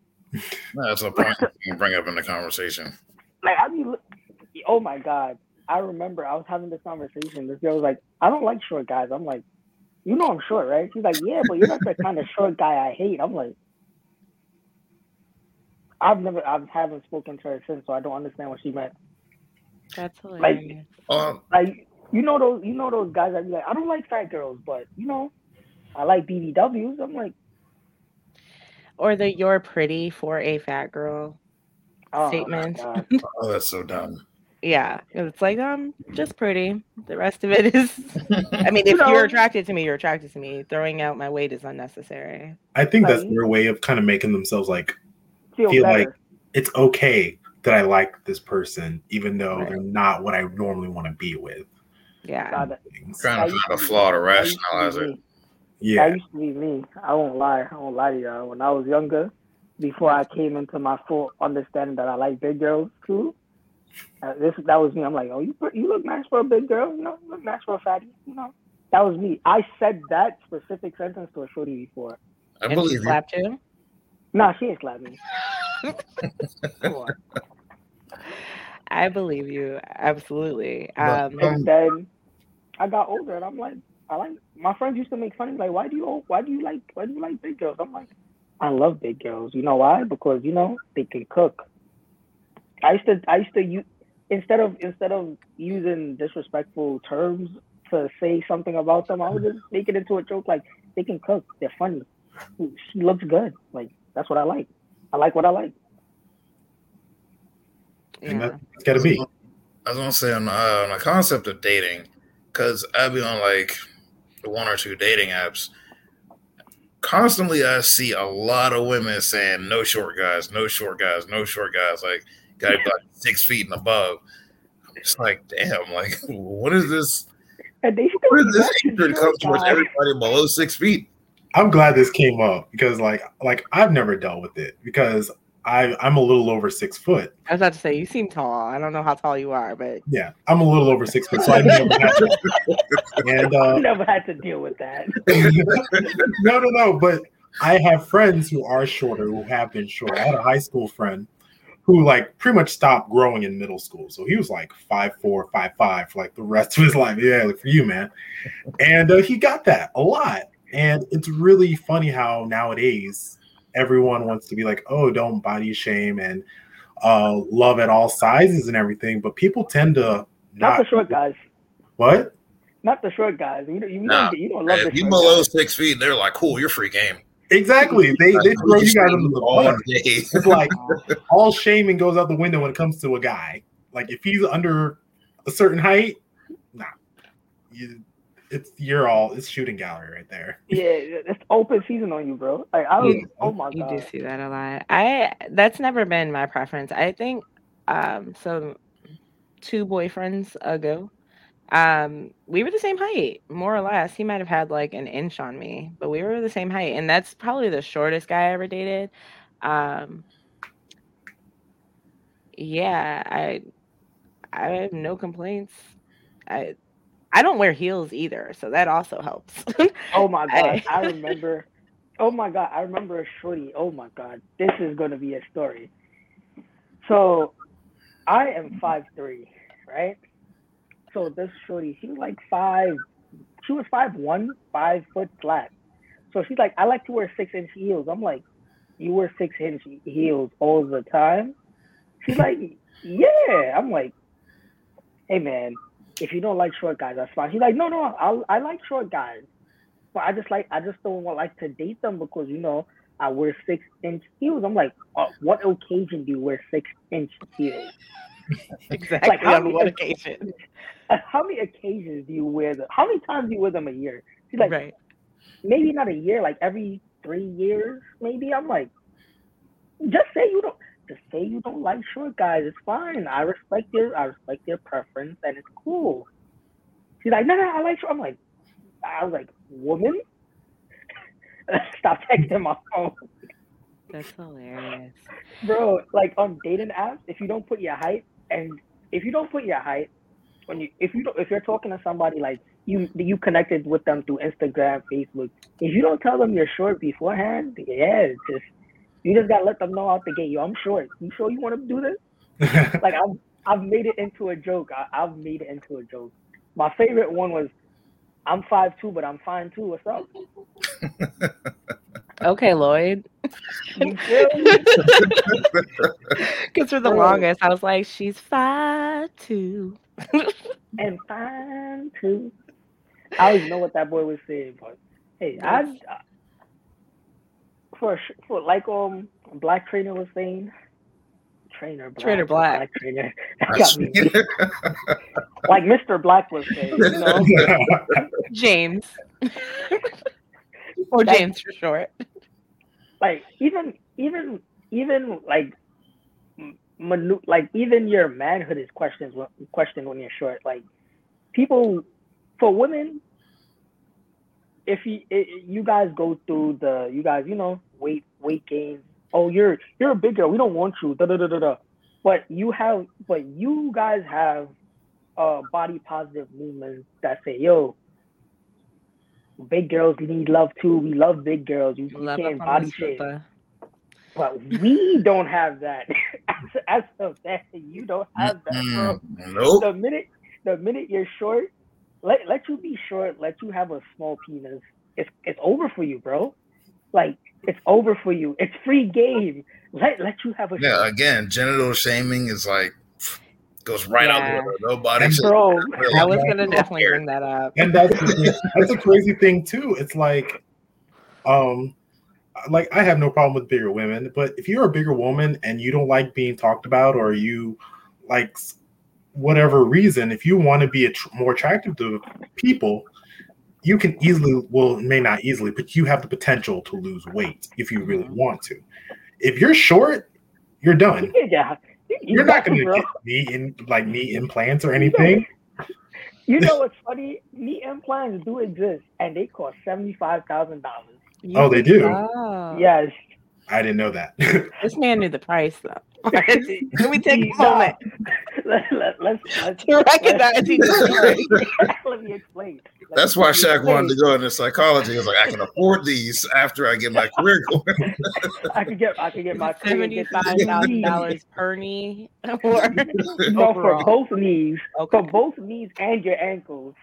No, That's a point you can bring up in the conversation. Like, I mean, oh my god, I remember I was having this conversation. This girl was like, "I don't like short guys." I'm like, "You know I'm short, right?" She's like, "Yeah, but you're not the kind of short guy I hate." I'm like, I've never, I haven't spoken to her since, so I don't understand what she meant. that's hilarious Um, Like, you know those, you know those guys that be like, "I don't like fat girls, but you know, I like BBWs." I'm like, or the you're pretty for a fat girl oh, statement. Oh, that's so dumb. yeah it's like i'm just pretty. The rest of it is i mean if You know- you're attracted to me you're attracted to me. Throwing out my weight is unnecessary. I think that's their way of kind of making themselves like Feel, Feel like- it's okay that I like this person, even though Right. they're not what I normally want to be with. yeah. God, that- Trying to find a flaw to that used to be rationalize it. Me. Yeah, That used to be me. I won't lie. I won't lie to y'all. When I was younger, before I came into my full understanding that I like big girls too, uh, this that was me. I'm like, oh, you you look nice for a big girl. You know, you look nice for a fatty. You know, that was me. I said that specific sentence to a shorty before. I and believe you. slapped you Nah, she ain't slapped me. Come on. I believe you absolutely. Um, And then I got older, and I'm like, I like my friends used to make fun of me, like, why do you why do you like why do you like big girls? I'm like, I love big girls. You know why? Because you know they can cook. I used to I used to use instead of instead of using disrespectful terms to say something about them, I would just make it into a joke like they can cook. They're funny. She looks good. Like that's what I like. I like what I like. and yeah. that, it's got to be. I was gonna say on, uh, on the concept of dating, because I'd be on like one or two dating apps. Constantly, I see a lot of women saying no short guys, no short guys, no short guys. Like, gotta be like six feet and above. I'm just like, damn, like, what is this? And they Where still this hatred come towards everybody below six feet? I'm glad this came up because, like, like I've never dealt with it because I I'm a little over six foot. I was about to say you seem tall. I don't know how tall you are, but Yeah, I'm a little over six foot, so I never had to. And uh, I never had to deal with that. no, no, no. But I have friends who are shorter who have been short. I had a high school friend who like pretty much stopped growing in middle school. So he was like five four, five five for like the rest of his life. Yeah, like for you, man. And uh, he got that a lot. And it's really funny how nowadays everyone wants to be like, oh, don't body shame and uh, love at all sizes and everything. But people tend to not, not the short guys. What? Not the short guys. You, you, nah, don't, you don't love the you below guys. six feet. They're like, cool, you're free game. Exactly. They they throw you guys into the bus. It's like all shaming goes out the window when it comes to a guy. Like if he's under a certain height, nah. You, it's you're all it's shooting gallery right there. Yeah, it's open season on you, bro. Like I was, oh my god. You do see that a lot. I that's never been my preference. I think um so two boyfriends ago um we were the same height more or less he might have had like an inch on me but we were the same height and that's probably the shortest guy i ever dated um yeah i i have no complaints i i don't wear heels either so that also helps oh my god I, remember oh my god i remember a shorty oh my god this is going to be a story so i am five three right so this shorty, she was like five, she was five one, five foot flat. So she's like, I like to wear six inch heels. I'm like, you wear six inch heels all the time? She's like, yeah. I'm like, hey man, if you don't like short guys, that's fine. He's like, no, no, I I like short guys, but I just like I just don't want like to date them because you know I wear six inch heels. I'm like, uh, what occasion do you wear six inch heels? exactly like how on many, what occasion? How many occasions do you wear them? How many times do you wear them a year? She's like, right. maybe not a year, like every three years, maybe. I'm like, just say you don't. Just say you don't like short guys. It's fine. I respect your. I respect your preference, and it's cool. She's like, no, no, I like short. I'm like, I was like, woman, stop texting my phone. That's hilarious, bro. Like on dating apps, if you don't put your height and if you don't put your height when you if you don't if you're talking to somebody like you you connected with them through Instagram, Facebook, if you don't tell them you're short beforehand, yeah, it's just you just gotta let them know out the gate. Yo, I'm short. You sure you want to do this? like I've I've made it into a joke. I, I've made it into a joke. My favorite one was, I'm five two, but I'm fine too. What's up? okay, Lloyd. Because for the longest, I was like, she's five two. and fine too. I don't even know what that boy was saying, but hey, I, I for for like um Black Trainer was saying, Trainer Black, Trainer Black, Black Trainer, like Mr. Black was saying, you know, James, or James for short. like even even even like manu- like even your manhood is questioned questioned when you're short. Like people for women, if you it, you guys go through the you guys you know weight weight gain. Oh, you're you're a big girl. We don't want you. Da da da da da. But you have but you guys have uh body positive movements that say, yo, big girls need love too. We love big girls. You, you can't body shame. But we don't have that. as, as of that, you don't have that, bro. Nope. The minute the minute you're short, let let you be short, let you have a small penis. It's it's over for you, bro. Like it's over for you. It's free game. Let let you have a yeah. Short. Again, genital shaming is like goes right yeah. out the window. Nobody. Bro, I was gonna definitely bring that up. And that's that's a crazy thing too. It's like, um, like I have no problem with bigger women, but if you're a bigger woman and you don't like being talked about, or you like whatever reason, if you want to be tr- more attractive to people, you can easily, well, may not easily, but you have the potential to lose weight if you really mm-hmm. want to. If you're short, you're done. Yeah, you are not going to get knee in like knee implants or anything. You know what's funny? Knee implants do exist, and they cost seventy five thousand dollars. Oh, they do. Oh. Yes. I didn't know that. this man knew the price though. Can we take a moment let, let, let's, let's, to recognize each other? let me explain. Let That's me why explain. Shaq wanted to go into psychology. He was like, I can afford these after I get my career going. I could get I could get my career, get Seventy-five some dollars per knee, or oh, No, for both knees, Okay. for both knees and your ankles.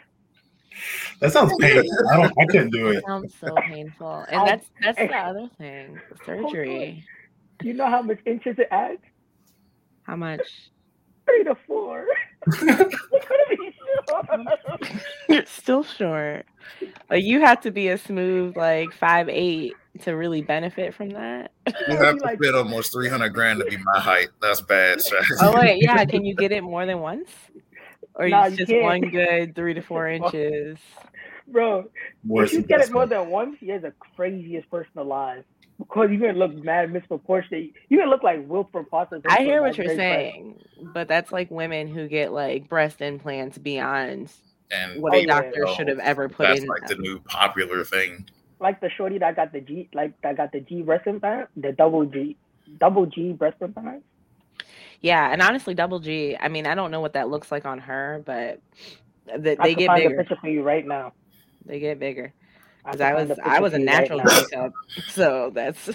That sounds painful. I don't. I couldn't do That it. sounds so painful, and I- that's that's the other thing, surgery. You know how much inches it adds? How much? Three to four. You're gonna be sure. You're still short. Like you have to be a smooth like five eight to really benefit from that. You have to spend almost 300 grand to be my height. That's bad, Shaq. Oh wait, yeah. Can you get it more than once, or Nah, it's you just one good three to four inches? Bro, Worst if you get it more than once, you're the craziest person alive. Because you're gonna look mad misproportionate. You're gonna look like Wilford Foster. I hear what you're saying, but that's like women who get like breast implants beyond And what Oh, a yeah. doctor should have ever put that's in. like the new popular thing. Like the shorty that got the G, like that got the G breast implant, the double G, double G breast implant. Yeah, and honestly, double G. I mean, I don't know what that looks like on her, but th- I they can get find a bigger. picture for you right now. They get bigger. I because I was a I was a you right natural makeup, so that's.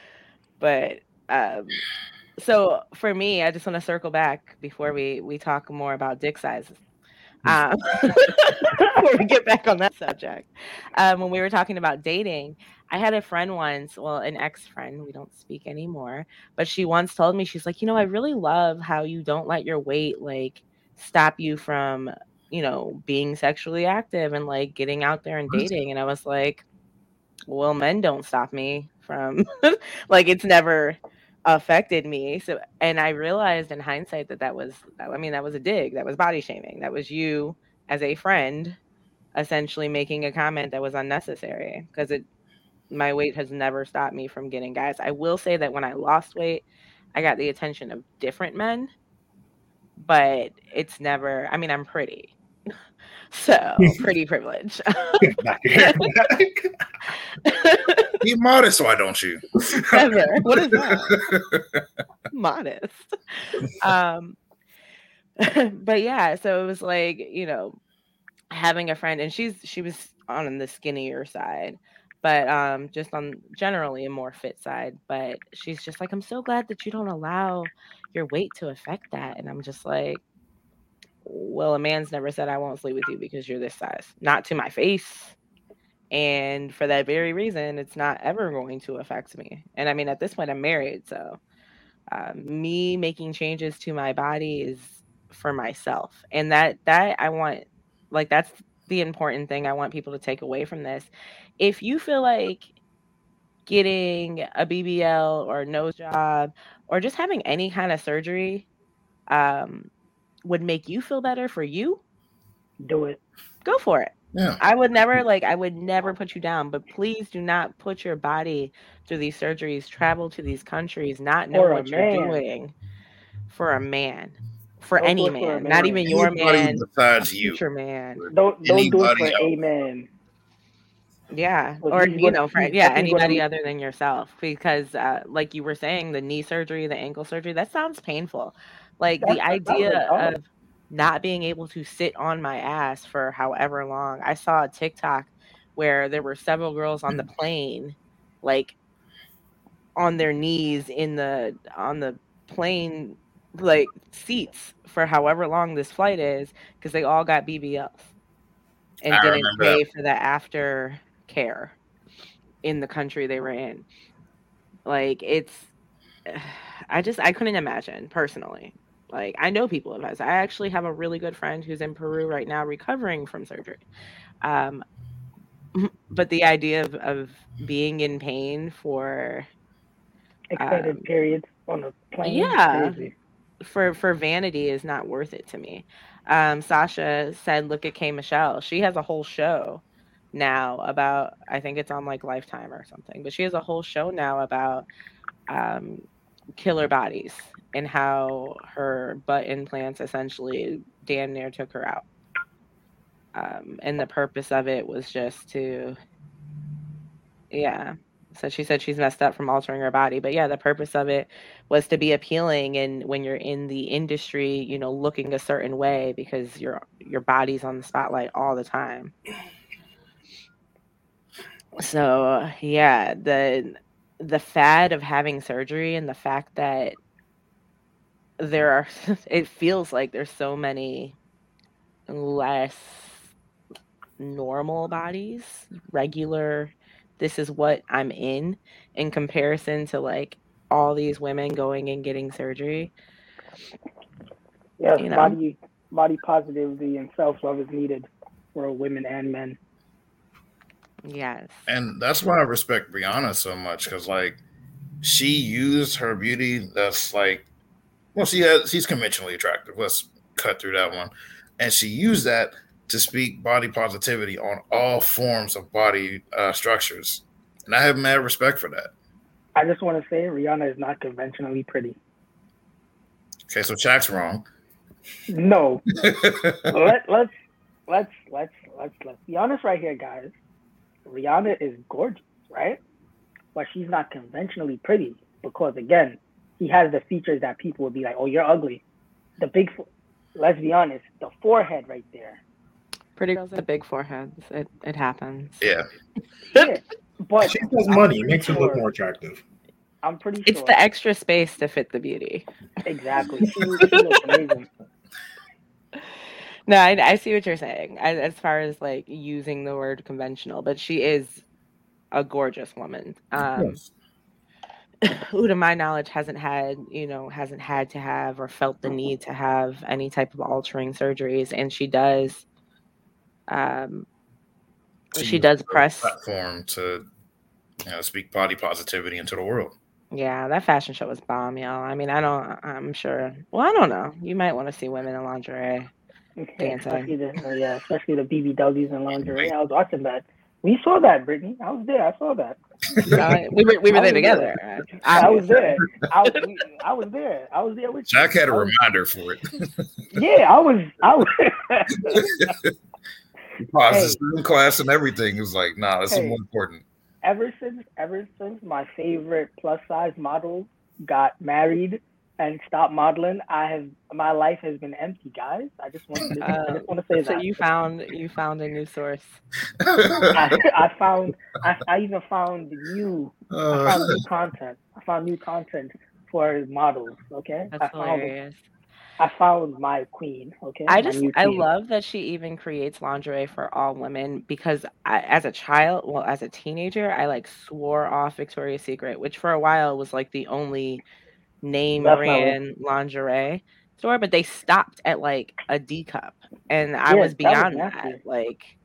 but um, so for me, I just want to circle back before we we talk more about dick sizes. Um, before we get back on that subject, um, when we were talking about dating, I had a friend once, well, an ex friend. We don't speak anymore, but she once told me she's like, you know, I really love how you don't let your weight like stop you from you know, being sexually active and like getting out there and dating. And I was like, well, men don't stop me from like it's never affected me. So, and I realized in hindsight that that was, I mean, that was a dig, that was body shaming, that was you as a friend essentially making a comment that was unnecessary because it, my weight has never stopped me from getting guys. I will say that when I lost weight, I got the attention of different men, but it's never, I mean, I'm pretty. So pretty privilege. Knock your hair back. Be modest, why don't you? Never. What is that? Modest. Um, but yeah, so it was like you know, having a friend, and she's she was on the skinnier side, but um, just on generally a more fit side. But she's just like, I'm so glad that you don't allow your weight to affect that, and I'm just like. Well, a man's never said I won't sleep with you because you're this size. Not to my face. And for that very reason, it's not ever going to affect me. And I mean, at this point, I'm married. So um, me making changes to my body is for myself. And that, that I want, like, that's the important thing I want people to take away from this. If you feel like getting a BBL or nose job or just having any kind of surgery um, would make you feel better for you, Do it. go for it. Yeah. I would never like I would never put you down, but please do not put your body through these surgeries, travel to these countries, not know For a what you're man. doing for a man. For Don't any do it for man, man. not even your man, besides you. future man. Don't don't do it Anybody for a man. Yeah, Well, or he's you know, for yeah, anybody other than yourself, because uh, like you were saying, the knee surgery, the ankle surgery, that sounds painful. Like the That's- that idea of not being able to sit on my ass for however long. I saw a TikTok where there were several girls on the plane, like on their knees in the on the plane like seats for however long this flight is because they all got BBLs and I didn't remember pay for the after care in the country they were in. Like it's I just I couldn't imagine personally. Like I know people have. I actually have a really good friend who's in Peru right now recovering from surgery. Um but the idea of, of being in pain for Extended Um, periods on a plane. yeah. Crazy. for for vanity is not worth it to me. Um, Sasha said, "Look at K Michelle. She has a whole show now about. I think it's on like Lifetime or something, but she has a whole show now about um, killer bodies and how her butt implants essentially damn near took her out. Um, and the purpose of it was just to, yeah, So she said she's messed up from altering her body. But yeah, the purpose of it was to be appealing and when you're in the industry, you know, looking a certain way because your your body's on the spotlight all the time. So uh, yeah, the the fad of having surgery and the fact that there are it feels like there's so many less normal bodies, regular this is what I'm in in comparison to like all these women going and getting surgery. Yes, you know? body body positivity and self love is needed for women and men. Yes. And that's why I respect Rihanna so much because like she used her beauty that's like well she has she's conventionally attractive. Let's cut through that one. And she used that to speak body positivity on all forms of body uh, structures. And I have mad respect for that. I just want to say Rihanna is not conventionally pretty. Okay, so Shaq's wrong. No. Let, let's let's let's let's let's be honest right here, guys. Rihanna is gorgeous, right? But she's not conventionally pretty because again, he has the features that people would be like, "Oh, you're ugly." The big, let's be honest, the forehead right there Pretty girls have big foreheads. It it happens. Yeah. yeah. But she has money. It makes her look more attractive. I'm pretty sure. It's the extra space to fit the beauty. Exactly. She, she looks amazing. No, I, I, see what you're saying as, as, far as like using the word conventional, but she is a gorgeous woman. Um, who, to my knowledge, hasn't had you know hasn't had to have or felt the need to have any type of altering surgeries, and she does um, she, she does press platform to you know, speak body positivity into the world. Yeah, that fashion show was bomb, y'all. I mean, I don't. I'm sure. Well, I don't know. You might want to see women in lingerie dancing. Especially the, uh, yeah, especially the BBWs and lingerie. I was watching that. We saw that, Brittany. I was there. I saw that. we were we were there together. There. I, I, was there. I was, I was there. I was there with Jack had a reminder for it. yeah, I was. I was. paused hey. Zoom class and everything. It was like, nah, this hey. is more important. Ever since, ever since my favorite plus size model got married and stop modeling, I have my life has been empty, guys. I just want to, uh, I just want to say so that. So you found you found a new source. I, I, found I, I even found new uh, I found new content. I found new content for models. Okay, that's I hilarious. Found, I found my queen. Okay. I just I love that she even creates lingerie for all women because I, as a child, well, as a teenager, I like swore off Victoria's Secret, which for a while was like the only name brand lingerie store, but they stopped at like a D cup, and I was beyond that, was that. Like,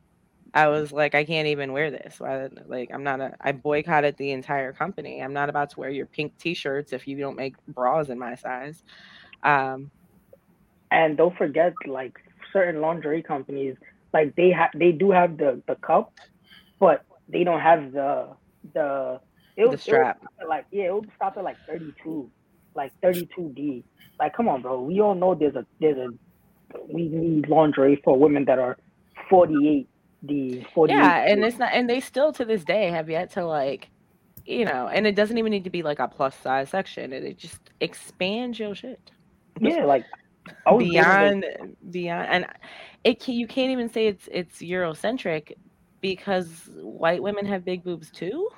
I was like, I can't even wear this. Like, I'm not a. I boycotted the entire company. I'm not about to wear your pink T-shirts if you don't make bras in my size. Um, and don't forget, like certain lingerie companies, like they have they do have the the cup, but they don't have the the it the strap. like yeah, it would stop at like 32, like 32D. Like, come on, bro. We all know there's a there's a we need lingerie for women that are 48 D. 48 yeah, and it's not, and they still to this day have yet to like, you know, and it doesn't even need to be like a plus size section. It, it just expands your shit. Yeah, like beyond beyond and it can, you can't even say it's it's eurocentric because white women have big boobs too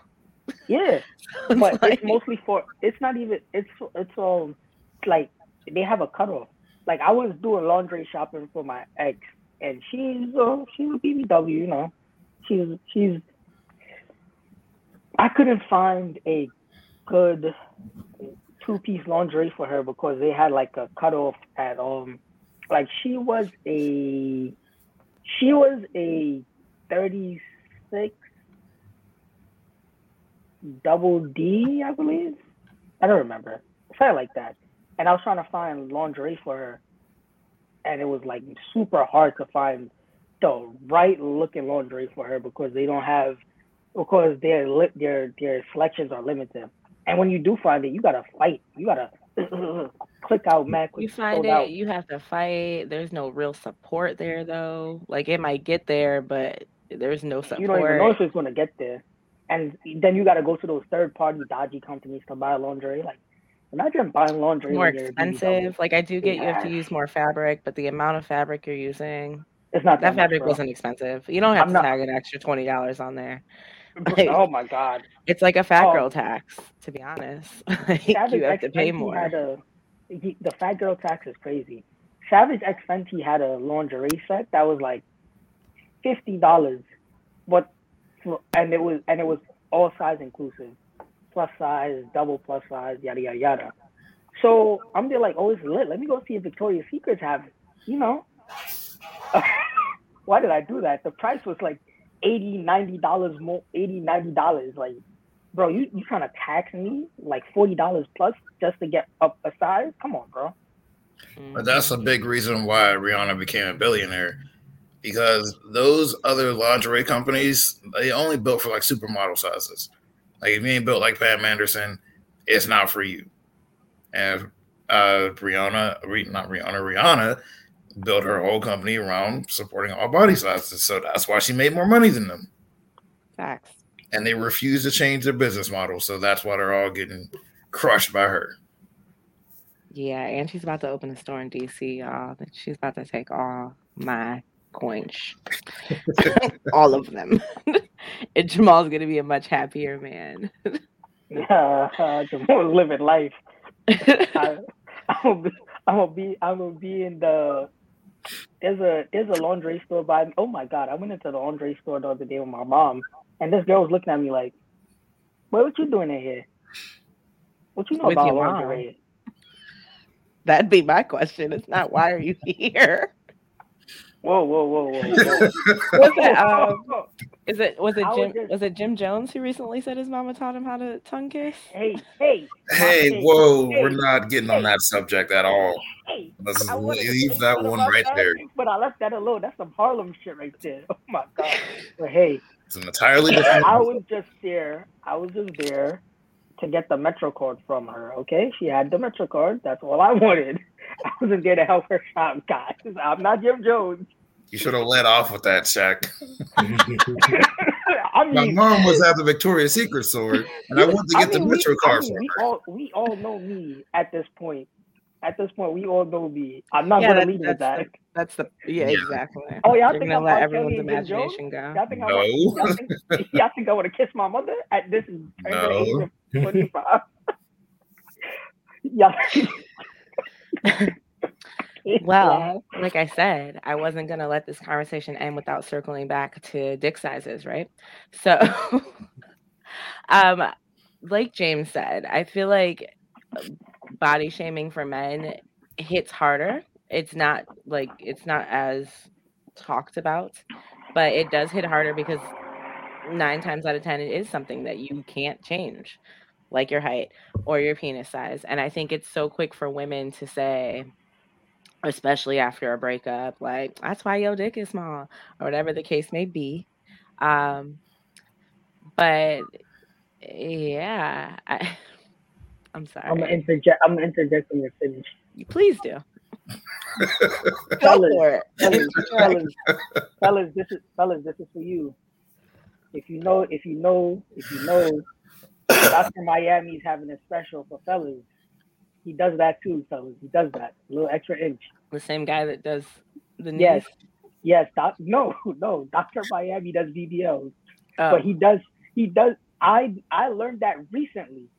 yeah. But like, it's mostly for it's not even it's it's um like they have a cutoff. Like i was doing laundry shopping for my ex and she's uh, she's a bbw you know. She's she's i couldn't find a good two piece lingerie for her because they had like a cutoff at um like she was a she was a 36 double D, I believe. I don't remember. Something like that. And I was trying to find lingerie for her. And it was like super hard to find the right looking lingerie for her because they don't have because their their their selections are limited. And when you do find it, you gotta fight. You gotta click out, man. You find it, out. you have to fight. There's no real support there, though. Like it might get there, but there's no support. You don't even know if it's gonna get there. And then you got to go to those third party dodgy companies to buy laundry. Like, imagine buying laundry more expensive. Like, I do get yeah. you have to use more fabric, but the amount of fabric you're using, it's not that, that fabric much, wasn't expensive. You don't have I'm to not, tag an extra twenty dollars on there. Like, oh my god, it's like a fat oh. girl tax. To be honest, like, you have to pay more. A, he, the fat girl tax is crazy. Savage X Fenty had a lingerie set that was like fifty dollars, but and it was and it was all size inclusive, plus size, double plus size, yada yada yada. So I'm there like, oh, it's lit. Let me go see if Victoria's Secrets have. You know, why did I do that? The price was like 80 90 dollars more 80 90 dollars like bro you you trying to tax me like 40 dollars plus just to get up a size come on bro but that's a big reason why rihanna became a billionaire because those other lingerie companies they only built for like supermodel sizes. Like if you ain't built like Pam Anderson, it's not for you. And uh, Rihanna, not Rihanna, Rihanna built her whole company around supporting all body sizes. So that's why she made more money than them. Facts. And they refuse to change their business model. So that's why they're all getting crushed by her. Yeah, and she's about to open a store in DC, y'all. She's about to take all my coins. All of them. and Jamal's gonna be a much happier man. yeah, uh, Jamal's living life. I, am gonna be, I'm gonna be I'm gonna be in the there's a there's a laundry store by oh my god, I went into the laundry store the other day with my mom and this girl was looking at me like, What what you doing in here? What you know with about laundry? That'd be my question. It's not why are you here? Whoa, whoa, whoa, whoa! was it? Um, is it? Was it Jim? Just, was it Jim Jones who recently said his mama taught him how to tongue kiss? Hey, hey, hey! Whoa! Hey, we're not getting hey, on that subject at all. Hey, Let's leave that one right there. But I left that alone. That's some Harlem shit right there. Oh my god! But hey, it's an entirely different. I was just there. I was just there to get the Metro card from her. Okay, she had the Metro card. That's all I wanted. I wasn't there to help her shop, guys. I'm not Jim Jones. You should have let off with that, Shaq. I mean, My mom was at the Victoria's Secret store, and I wanted to get I mean, the Metro card I mean, we All, we all know me at this point. At this point, we all know me. I'm not yeah, gonna leave with that. The, that's the yeah, yeah. exactly. Oh, y'all think I'm let everyone's imagination go? Y'all think, no. I, y'all, think, y'all think I want to kiss my mother at this no. 25? y'all well, like I said, I wasn't going to let this conversation end without circling back to dick sizes, right? So, um, like James said, I feel like body shaming for men hits harder. It's not like it's not as talked about, but it does hit harder because nine times out of 10, it is something that you can't change, like your height or your penis size. And I think it's so quick for women to say, especially after a breakup. Like, that's why your dick is small, or whatever the case may be. Um, but yeah, I, I'm sorry. I'm gonna interject. I'm gonna interject when you're finished. Please do. fellas, fellas, fellas, fellas, this is fellas, this is for you. If you know, if you know, if you know, Dr. Miami's having a special for fellas he does that too, fellas. He does that. A little extra inch. The same guy that does the knees? Yes. Yes. Doc, no, no. Dr. Miami does BBLs. Oh. But he does he does I I learned that recently.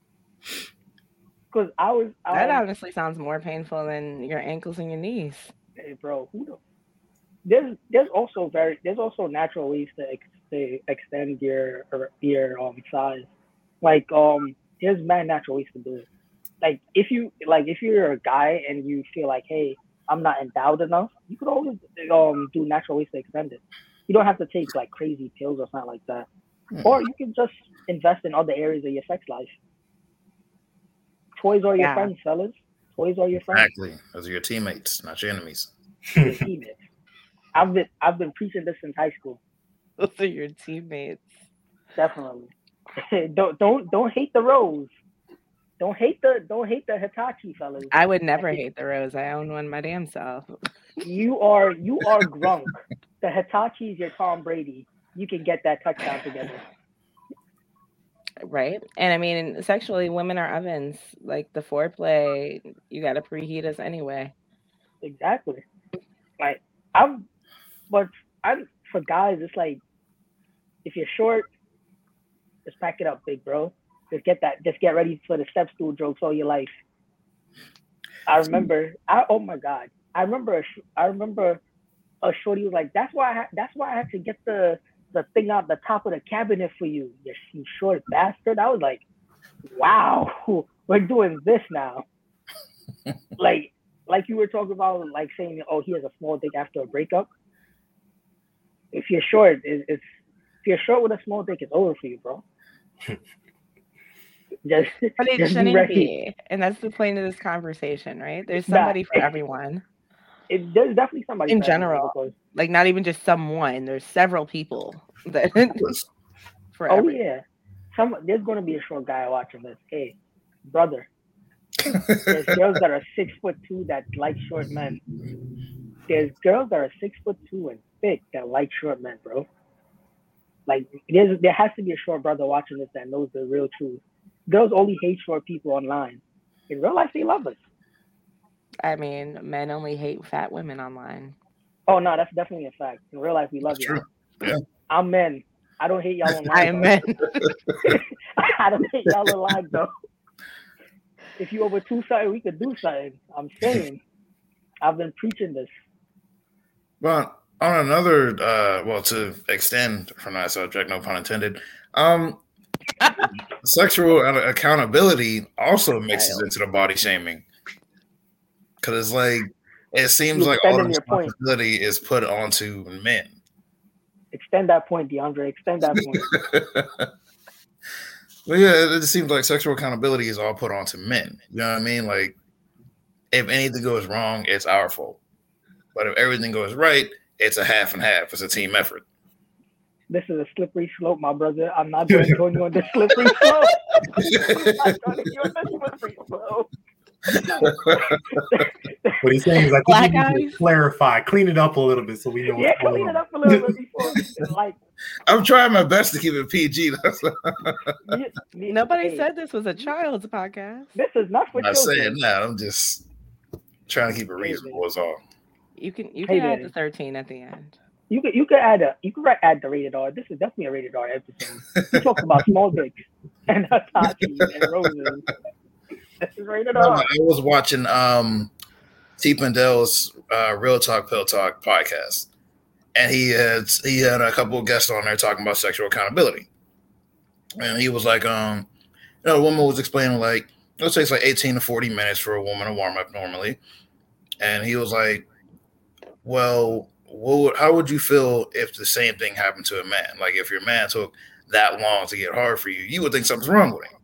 Cause I was I that honestly sounds more painful than your ankles and your knees. Hey bro, who the there's there's also very there's also natural ways to, ex, to extend your your um size. Like um there's many natural ways to do. It like if you like if you're a guy and you feel like hey i'm not endowed enough you could always um do natural ways to extend it. You don't have to take like crazy pills or something like that. Mm-hmm. or you can just invest in other areas of your sex life. Toys are your yeah. friends fellas. Toys are your friends. Exactly. Those are your teammates not your enemies. Your teammates. I've been i've been preaching this since high school. Those are your teammates. Definitely don't don't don't hate the rose don't hate the don't hate the Hitachi fellas. I would never hate the Rose. I own one my damn self. you are you are Gronk. the Hitachi is your Tom Brady. You can get that touchdown together. Right. And I mean, sexually, women are ovens. Like the foreplay, you got to preheat us anyway. Exactly. Like I'm, but I'm for guys. It's like if you're short, just pack it up, big bro. Just get that. Just get ready for the step stool jokes all your life. I remember. I oh my god. I remember. A, I remember a shorty was like, "That's why. I, that's why I had to get the the thing out the top of the cabinet for you, you, you short bastard." I was like, "Wow, we're doing this now." like, like you were talking about, like saying, "Oh, he has a small dick after a breakup." If you're short, it, it's if you're short with a small dick, it's over for you, bro. Just, but it just shouldn't be, be, and that's the point of this conversation, right? There's somebody for everyone. It, there's definitely somebody in general, like not even just someone. There's several people that. for oh everyone. yeah, some there's going to be a short guy watching this. Hey, brother, there's girls that are six foot two that like short men. There's girls that are six foot two and thick that like short men, bro. Like there's there has to be a short brother watching this that knows the real truth. Girls only hate short people online. In real life, they love us. I mean, men only hate fat women online. Oh no, that's definitely a fact. In real life, we love that's you. True. Yeah. I'm men. I don't hate y'all online. I am men. I don't hate y'all online though. If you over two something, we could do something. I'm saying. I've been preaching this. Well, on another, uh, well, to extend from that subject, no pun intended. Um, sexual accountability also mixes into the body shaming because it's like it seems like all the responsibility point. is put onto men. Extend that point, DeAndre. Extend that point. well, yeah, it, it seems like sexual accountability is all put onto men. You know what I mean? Like, if anything goes wrong, it's our fault. But if everything goes right, it's a half and half. It's a team effort. This is a slippery slope, my brother. I'm not going to join you on this slippery slope. I'm not going to on this slippery slope. what he's saying is, I think Black you need to clarify, clean it up a little bit so we know. Yeah, clean it up a little bit before. Like, I'm trying my best to keep it PG. Nobody hey, said this was a child's podcast. This is not for I'm children. saying that. I'm just trying to keep it reasonable. Is all. You can you can hey, add the thirteen at the end. You could you could add a you could add the rated R. This is definitely a rated R episode. We talk about small dicks and Hitachi and roses. This is rated R. I was watching um T Pendel's uh, Real Talk Pill Talk podcast, and he had he had a couple of guests on there talking about sexual accountability, and he was like, um, you know, the woman was explaining like it takes like eighteen to forty minutes for a woman to warm up normally, and he was like, well, would, how would you feel if the same thing happened to a man? Like if your man took that long to get hard for you, you would think something's wrong with him.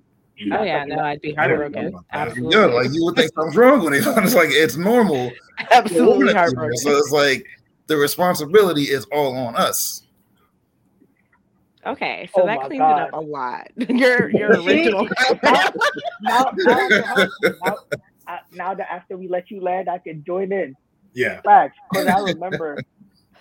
Oh yeah, no, I'd be heartbroken. Absolutely. Yeah, like you would think something's wrong with him. It's like it's normal. Absolutely heartbroken. So it's like the responsibility is all on us. Okay, so oh that cleans God. it up a lot. your your original. now, now, now, now, that after we let you land, I can join in. Yeah. Facts. Because I remember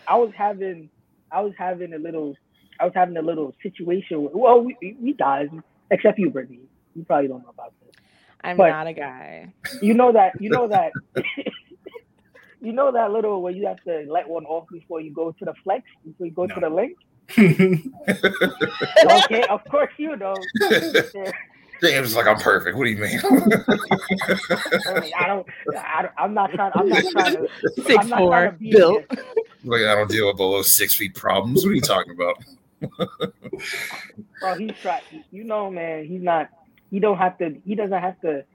I was having I was having a little I was having a little situation with, well we we guys except you, Brittany. You probably don't know about this. I'm but not a guy. You know that you know that you know that little where you have to let one off before you go to the flex, before you go no. to the link. okay, of course you know. James is like, I'm perfect. What do you mean? I don't. I, am not trying. I'm not trying to. 6 four, built. Like I don't deal with below six feet problems. What are you talking about? Bro, he's trying. You know, man. He's not. He don't have to. He doesn't have to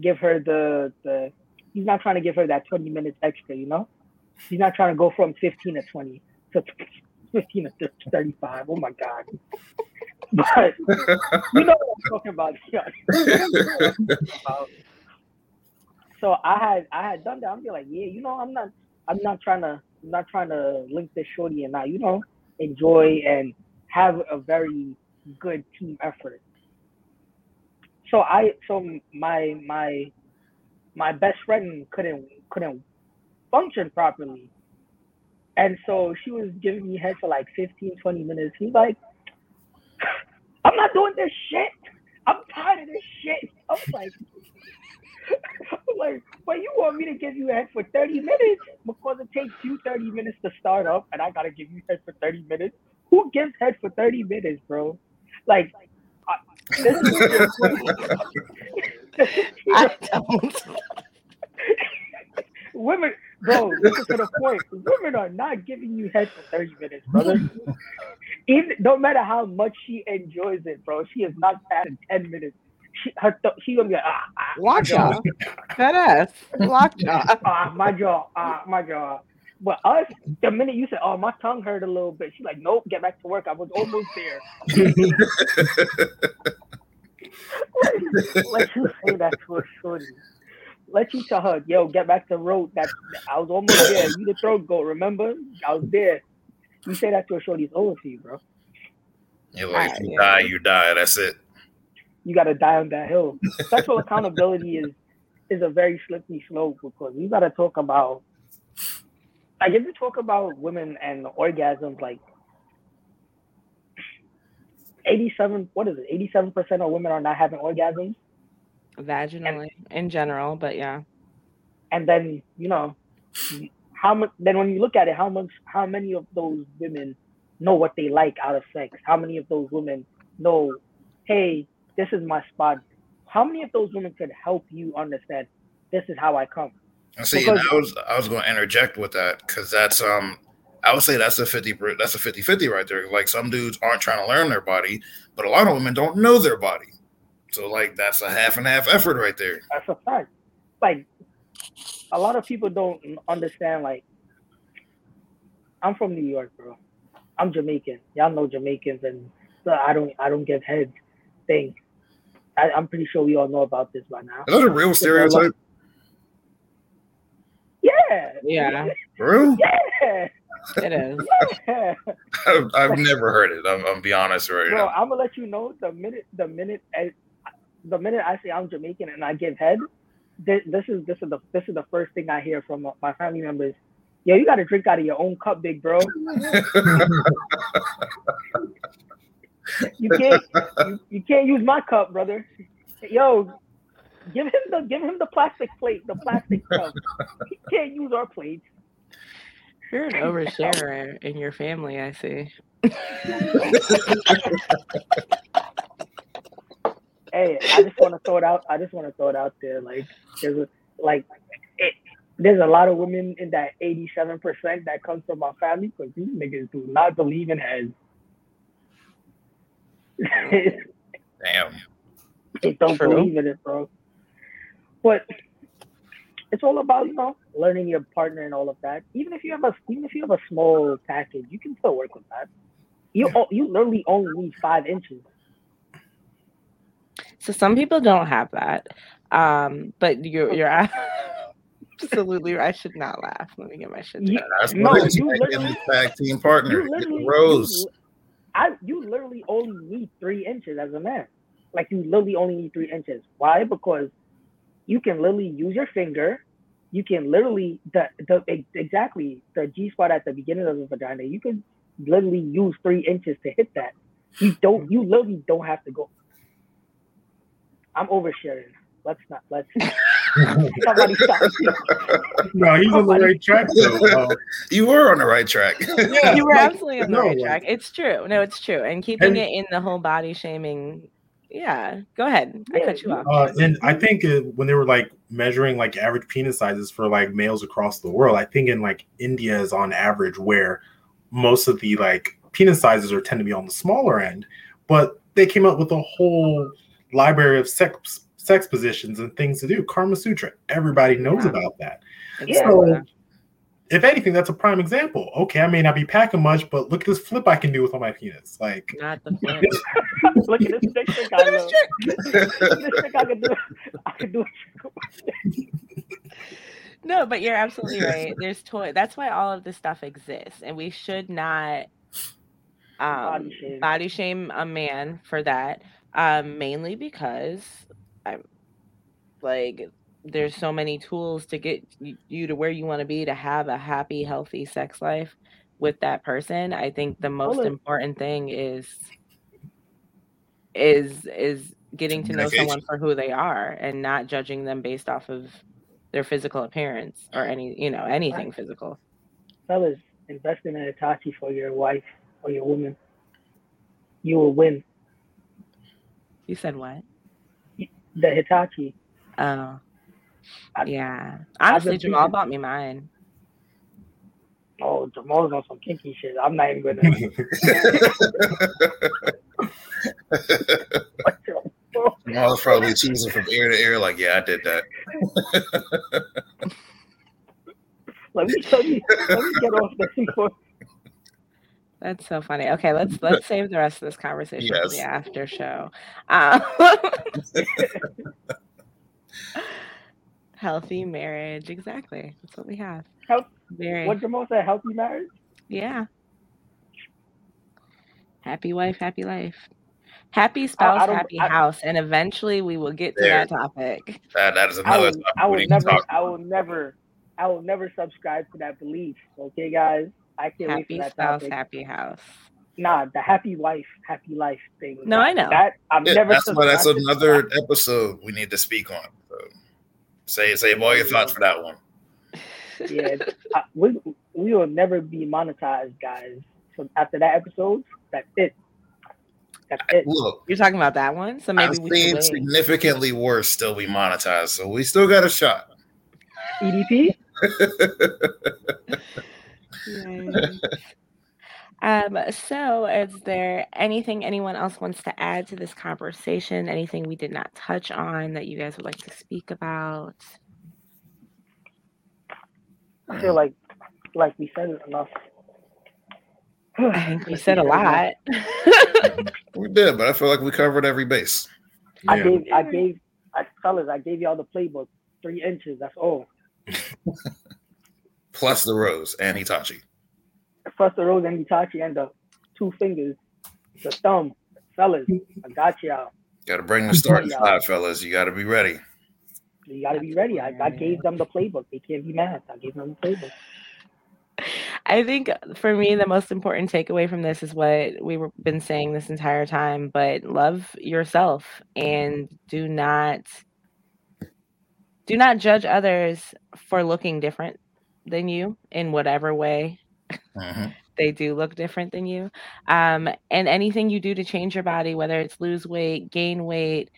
give her the the. He's not trying to give her that 20 minutes extra. You know. He's not trying to go from 15 to 20 to 15 to 35. Oh my god. But you know what I'm talking about. so I had I had done that. I'm be like, yeah, you know, I'm not I'm not trying to I'm not trying to link this shorty and not, you know, enjoy and have a very good team effort. So I so my my my best friend couldn't couldn't function properly. And so she was giving me head for like 15, 20 minutes. He's like, I'm I'm not doing this shit. I'm tired of this shit. I was like, I'm like, but you want me to give you head for 30 minutes because it takes you 30 minutes to start up and I gotta give you head for 30 minutes? Who gives head for 30 minutes, bro? Like, I, this is I don't. women, bro, this is to the point. Women are not giving you head for 30 minutes, brother. Even no matter how much she enjoys it, bro, she is not past 10 minutes. She, her th- she gonna be like, ah, ah lockjaw, that ass, lockjaw, ah, my jaw, ah, my jaw. But us, the minute you said, "Oh, my tongue hurt a little bit," she's like, "Nope, get back to work. I was almost there." let you say that to a shorty. Let you tell her, "Yo, get back to the road. That I was almost there. You the throat go. Remember, I was there." You say that to a shorty, it's over for you, bro. You're like, ah, you yeah. die, you die. That's it. You got to die on that hill. Sexual accountability is is a very slippery slope because we got to talk about like if you talk about women and orgasms, like eighty-seven, what is it? Eighty-seven percent of women are not having orgasms. Vaginally, and, in general, but yeah. And then you know, how much? Then when you look at it, how much? How many of those women know what they like out of sex? How many of those women know, hey, this is my spot? How many of those women could help you understand this is how I come? I see, because, I was I was going to interject with that because that's um I would say that's a 50 that's a 50 50 right there. Like some dudes aren't trying to learn their body, but a lot of women don't know their body. So like that's a half and half effort right there. That's a fact. Like a lot of people don't understand like I'm from New York, bro. I'm Jamaican. Y'all know Jamaicans and so I don't I don't give head thing. I, am pretty sure we all know about this by now. Is that a real stereotype? Yeah. Yeah. True. Yeah. It is. Yeah. I've, I've never heard it. I'm, I'm be honest right Bro, now. I'm gonna let you know the minute the minute eh, the minute I say I'm Jamaican and I give head, this, this is this is the this is the first thing I hear from my family members. Yo, you got to drink out of your own cup, big bro. you can't you, you can't use my cup, brother. Yo, Give him the give him the plastic plate, the plastic cup. he can't use our plates. You're an oversharer in your family, I see. hey, I just want to throw it out. I just want to throw it out there. Like, there's a, like, it, there's a lot of women in that 87% that comes from my family because these niggas do not believe in heads. Damn. They don't True. believe in it, bro. But it's all about you know learning your partner and all of that. Even if you have a even if you have a small package, you can still work with that. You oh, you literally only need five inches. So some people don't have that, um, but you're you're absolutely. Right. I should not laugh. Let me get my shit. Yeah, no, you literally tag team partner. You literally, Rose. You, I you literally only need three inches as a man. Like you literally only need three inches. Why? Because you can literally use your finger. You can literally the, the exactly the G spot at the beginning of the vagina. You can literally use three inches to hit that. You don't. You literally don't have to go. I'm oversharing. Let's not. Let's. Somebody stop. no, he's on the right track though. you were on the right track. yeah, you were absolutely on the no, right track. It's true. No, it's true. And keeping and, it in the whole body shaming yeah, go ahead. I cut you off. Uh, and I think uh, when they were like measuring like average penis sizes for like males across the world, I think in like India is on average where most of the like penis sizes are tend to be on the smaller end, but they came up with a whole library of sex sex positions and things to do. Kama Sutra, everybody knows yeah. about that. Yeah. So if anything, that's a prime example. Okay, I may not be packing much, but look at this flip I can do with all my penis. Like, not the flip. look at this trick I know. this trick I can do. I can do no, but you're absolutely right. There's toy. That's why all of this stuff exists, and we should not um, body, shame. body shame a man for that. Um, mainly because I'm like there's so many tools to get you to where you want to be to have a happy, healthy sex life with that person. I think the most important thing is is is getting to know someone for who they are and not judging them based off of their physical appearance or any you know anything physical. Fellas, invest in a Hitachi for your wife or your woman. You will win. You said what? The Hitachi. Oh. yeah. Honestly, Jamal bought me mine. Oh, Jamal's on some kinky shit. I'm not even gonna. Jamal's probably choosing from ear to ear, like, yeah, I did that. let me tell you. Let me get off this before. That's so funny. Okay, let's let's save the rest of this conversation yes. for the after show. Um, healthy marriage, exactly. That's what we have. Health, Very. What's the most a healthy marriage? Yeah. Happy wife, happy life. Happy spouse, happy I, house, and eventually we will get to that topic. That, that is another. I will, I will never. I will never. I will never subscribe to that belief. Okay, guys. I can't happy wait for that spouse, topic. happy house. Nah, the happy wife, happy life thing. No, that, I know that. I'm yeah, never. That's what. That's another episode we need to speak on. So say say all your thoughts for that one. yeah, I, we we will never be monetized, guys. So after that episode, that's it. That's it. Look, you're talking about that one, so maybe I've we seen significantly worse still be monetized, so we still got a shot. EDP. um, so is there anything anyone else wants to add to this conversation? Anything we did not touch on that you guys would like to speak about? I feel like like we said it enough. I think we said a lot. we did, but I feel like we covered every base. I gave I gave I fellas, I gave y'all the playbook. Three inches, that's all. Plus the rose and Hitachi. Plus the rose and Hitachi and the two fingers, the thumb. Fellas, I got y'all. Gotta bring the starting five, fellas. You gotta be ready. You gotta be ready. I, I gave them the playbook. They can't be mad. I gave them the playbook. I think for me, the most important takeaway from this is what we've been saying this entire time, but love yourself and do not do not judge others for looking different than you in whatever way mm-hmm. they do look different than you. Um, and anything you do to change your body, whether it's lose weight, gain weight,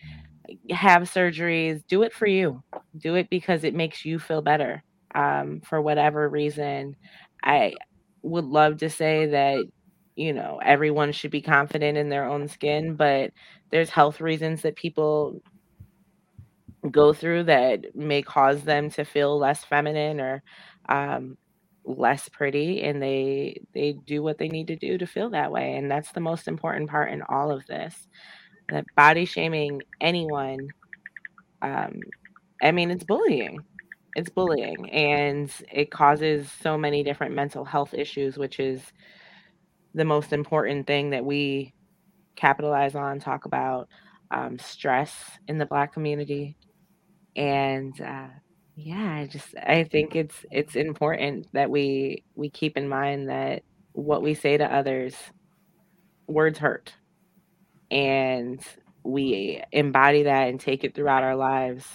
have surgeries, do it for you. Do it because it makes you feel better um, for whatever reason. I would love to say that you know everyone should be confident in their own skin but there's health reasons that people go through that may cause them to feel less feminine or um, less pretty and they they do what they need to do to feel that way and that's the most important part in all of this that body shaming anyone um, i mean it's bullying. It's bullying and it causes so many different mental health issues which is the most important thing that we capitalize on talk about um, stress in the black community and uh, yeah i just i think it's it's important that we we keep in mind that what we say to others words hurt and we embody that and take it throughout our lives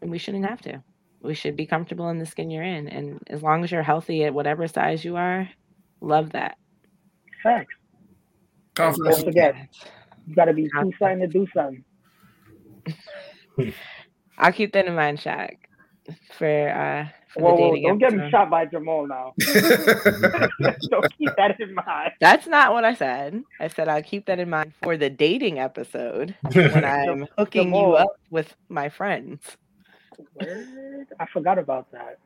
and we shouldn't have to we should be comfortable in the skin you're in and as long as you're healthy at whatever size you are love that Thanks. Confidence. Don't forget, you got to be too something to do something. I'll keep that in mind, Shaq, for uh for whoa, whoa, don't episode. get me shot by Jamal now. don't keep that in mind. That's not what I said. I said I'll keep that in mind for the dating episode when I'm hooking Jamal. you up with my friends. Word? I forgot about that.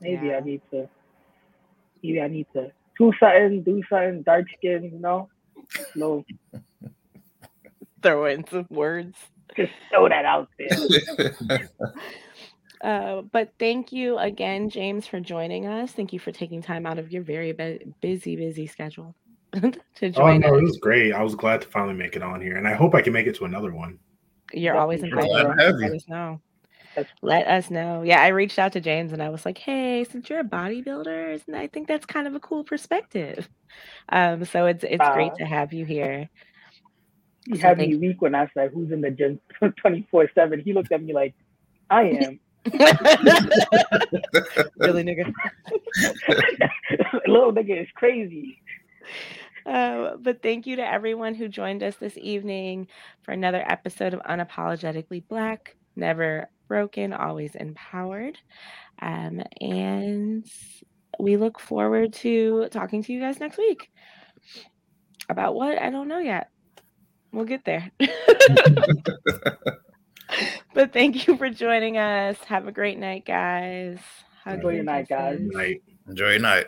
Maybe yeah. I need to. Maybe I need to do something, do something, dark skin, you know. No. Throw in some words. Just throw that out there. Uh, but thank you again, James, for joining us. Thank you for taking time out of your very busy, busy schedule to oh, join. Oh no, us. it was great. I was glad to finally make it on here, and I hope I can make it to another one. You're always invited. Let us know. let us know. Yeah, I reached out to James and I was like, "Hey, since you're a bodybuilder, and I think that's kind of a cool perspective." Um, so it's it's uh, great to have you here. He so had me weak when I said, "Who's in the gym 24 7 He looked at me like, "I am." really, nigga. Little nigga is crazy. Uh, but thank you to everyone who joined us this evening for another episode of Unapologetically Black, Never Broken, Always Empowered. Um, and we look forward to talking to you guys next week. About what? I don't know yet. We'll get there. but thank you for joining us. Have a great night, guys. Have Enjoy your night, guys. Night. Enjoy your night.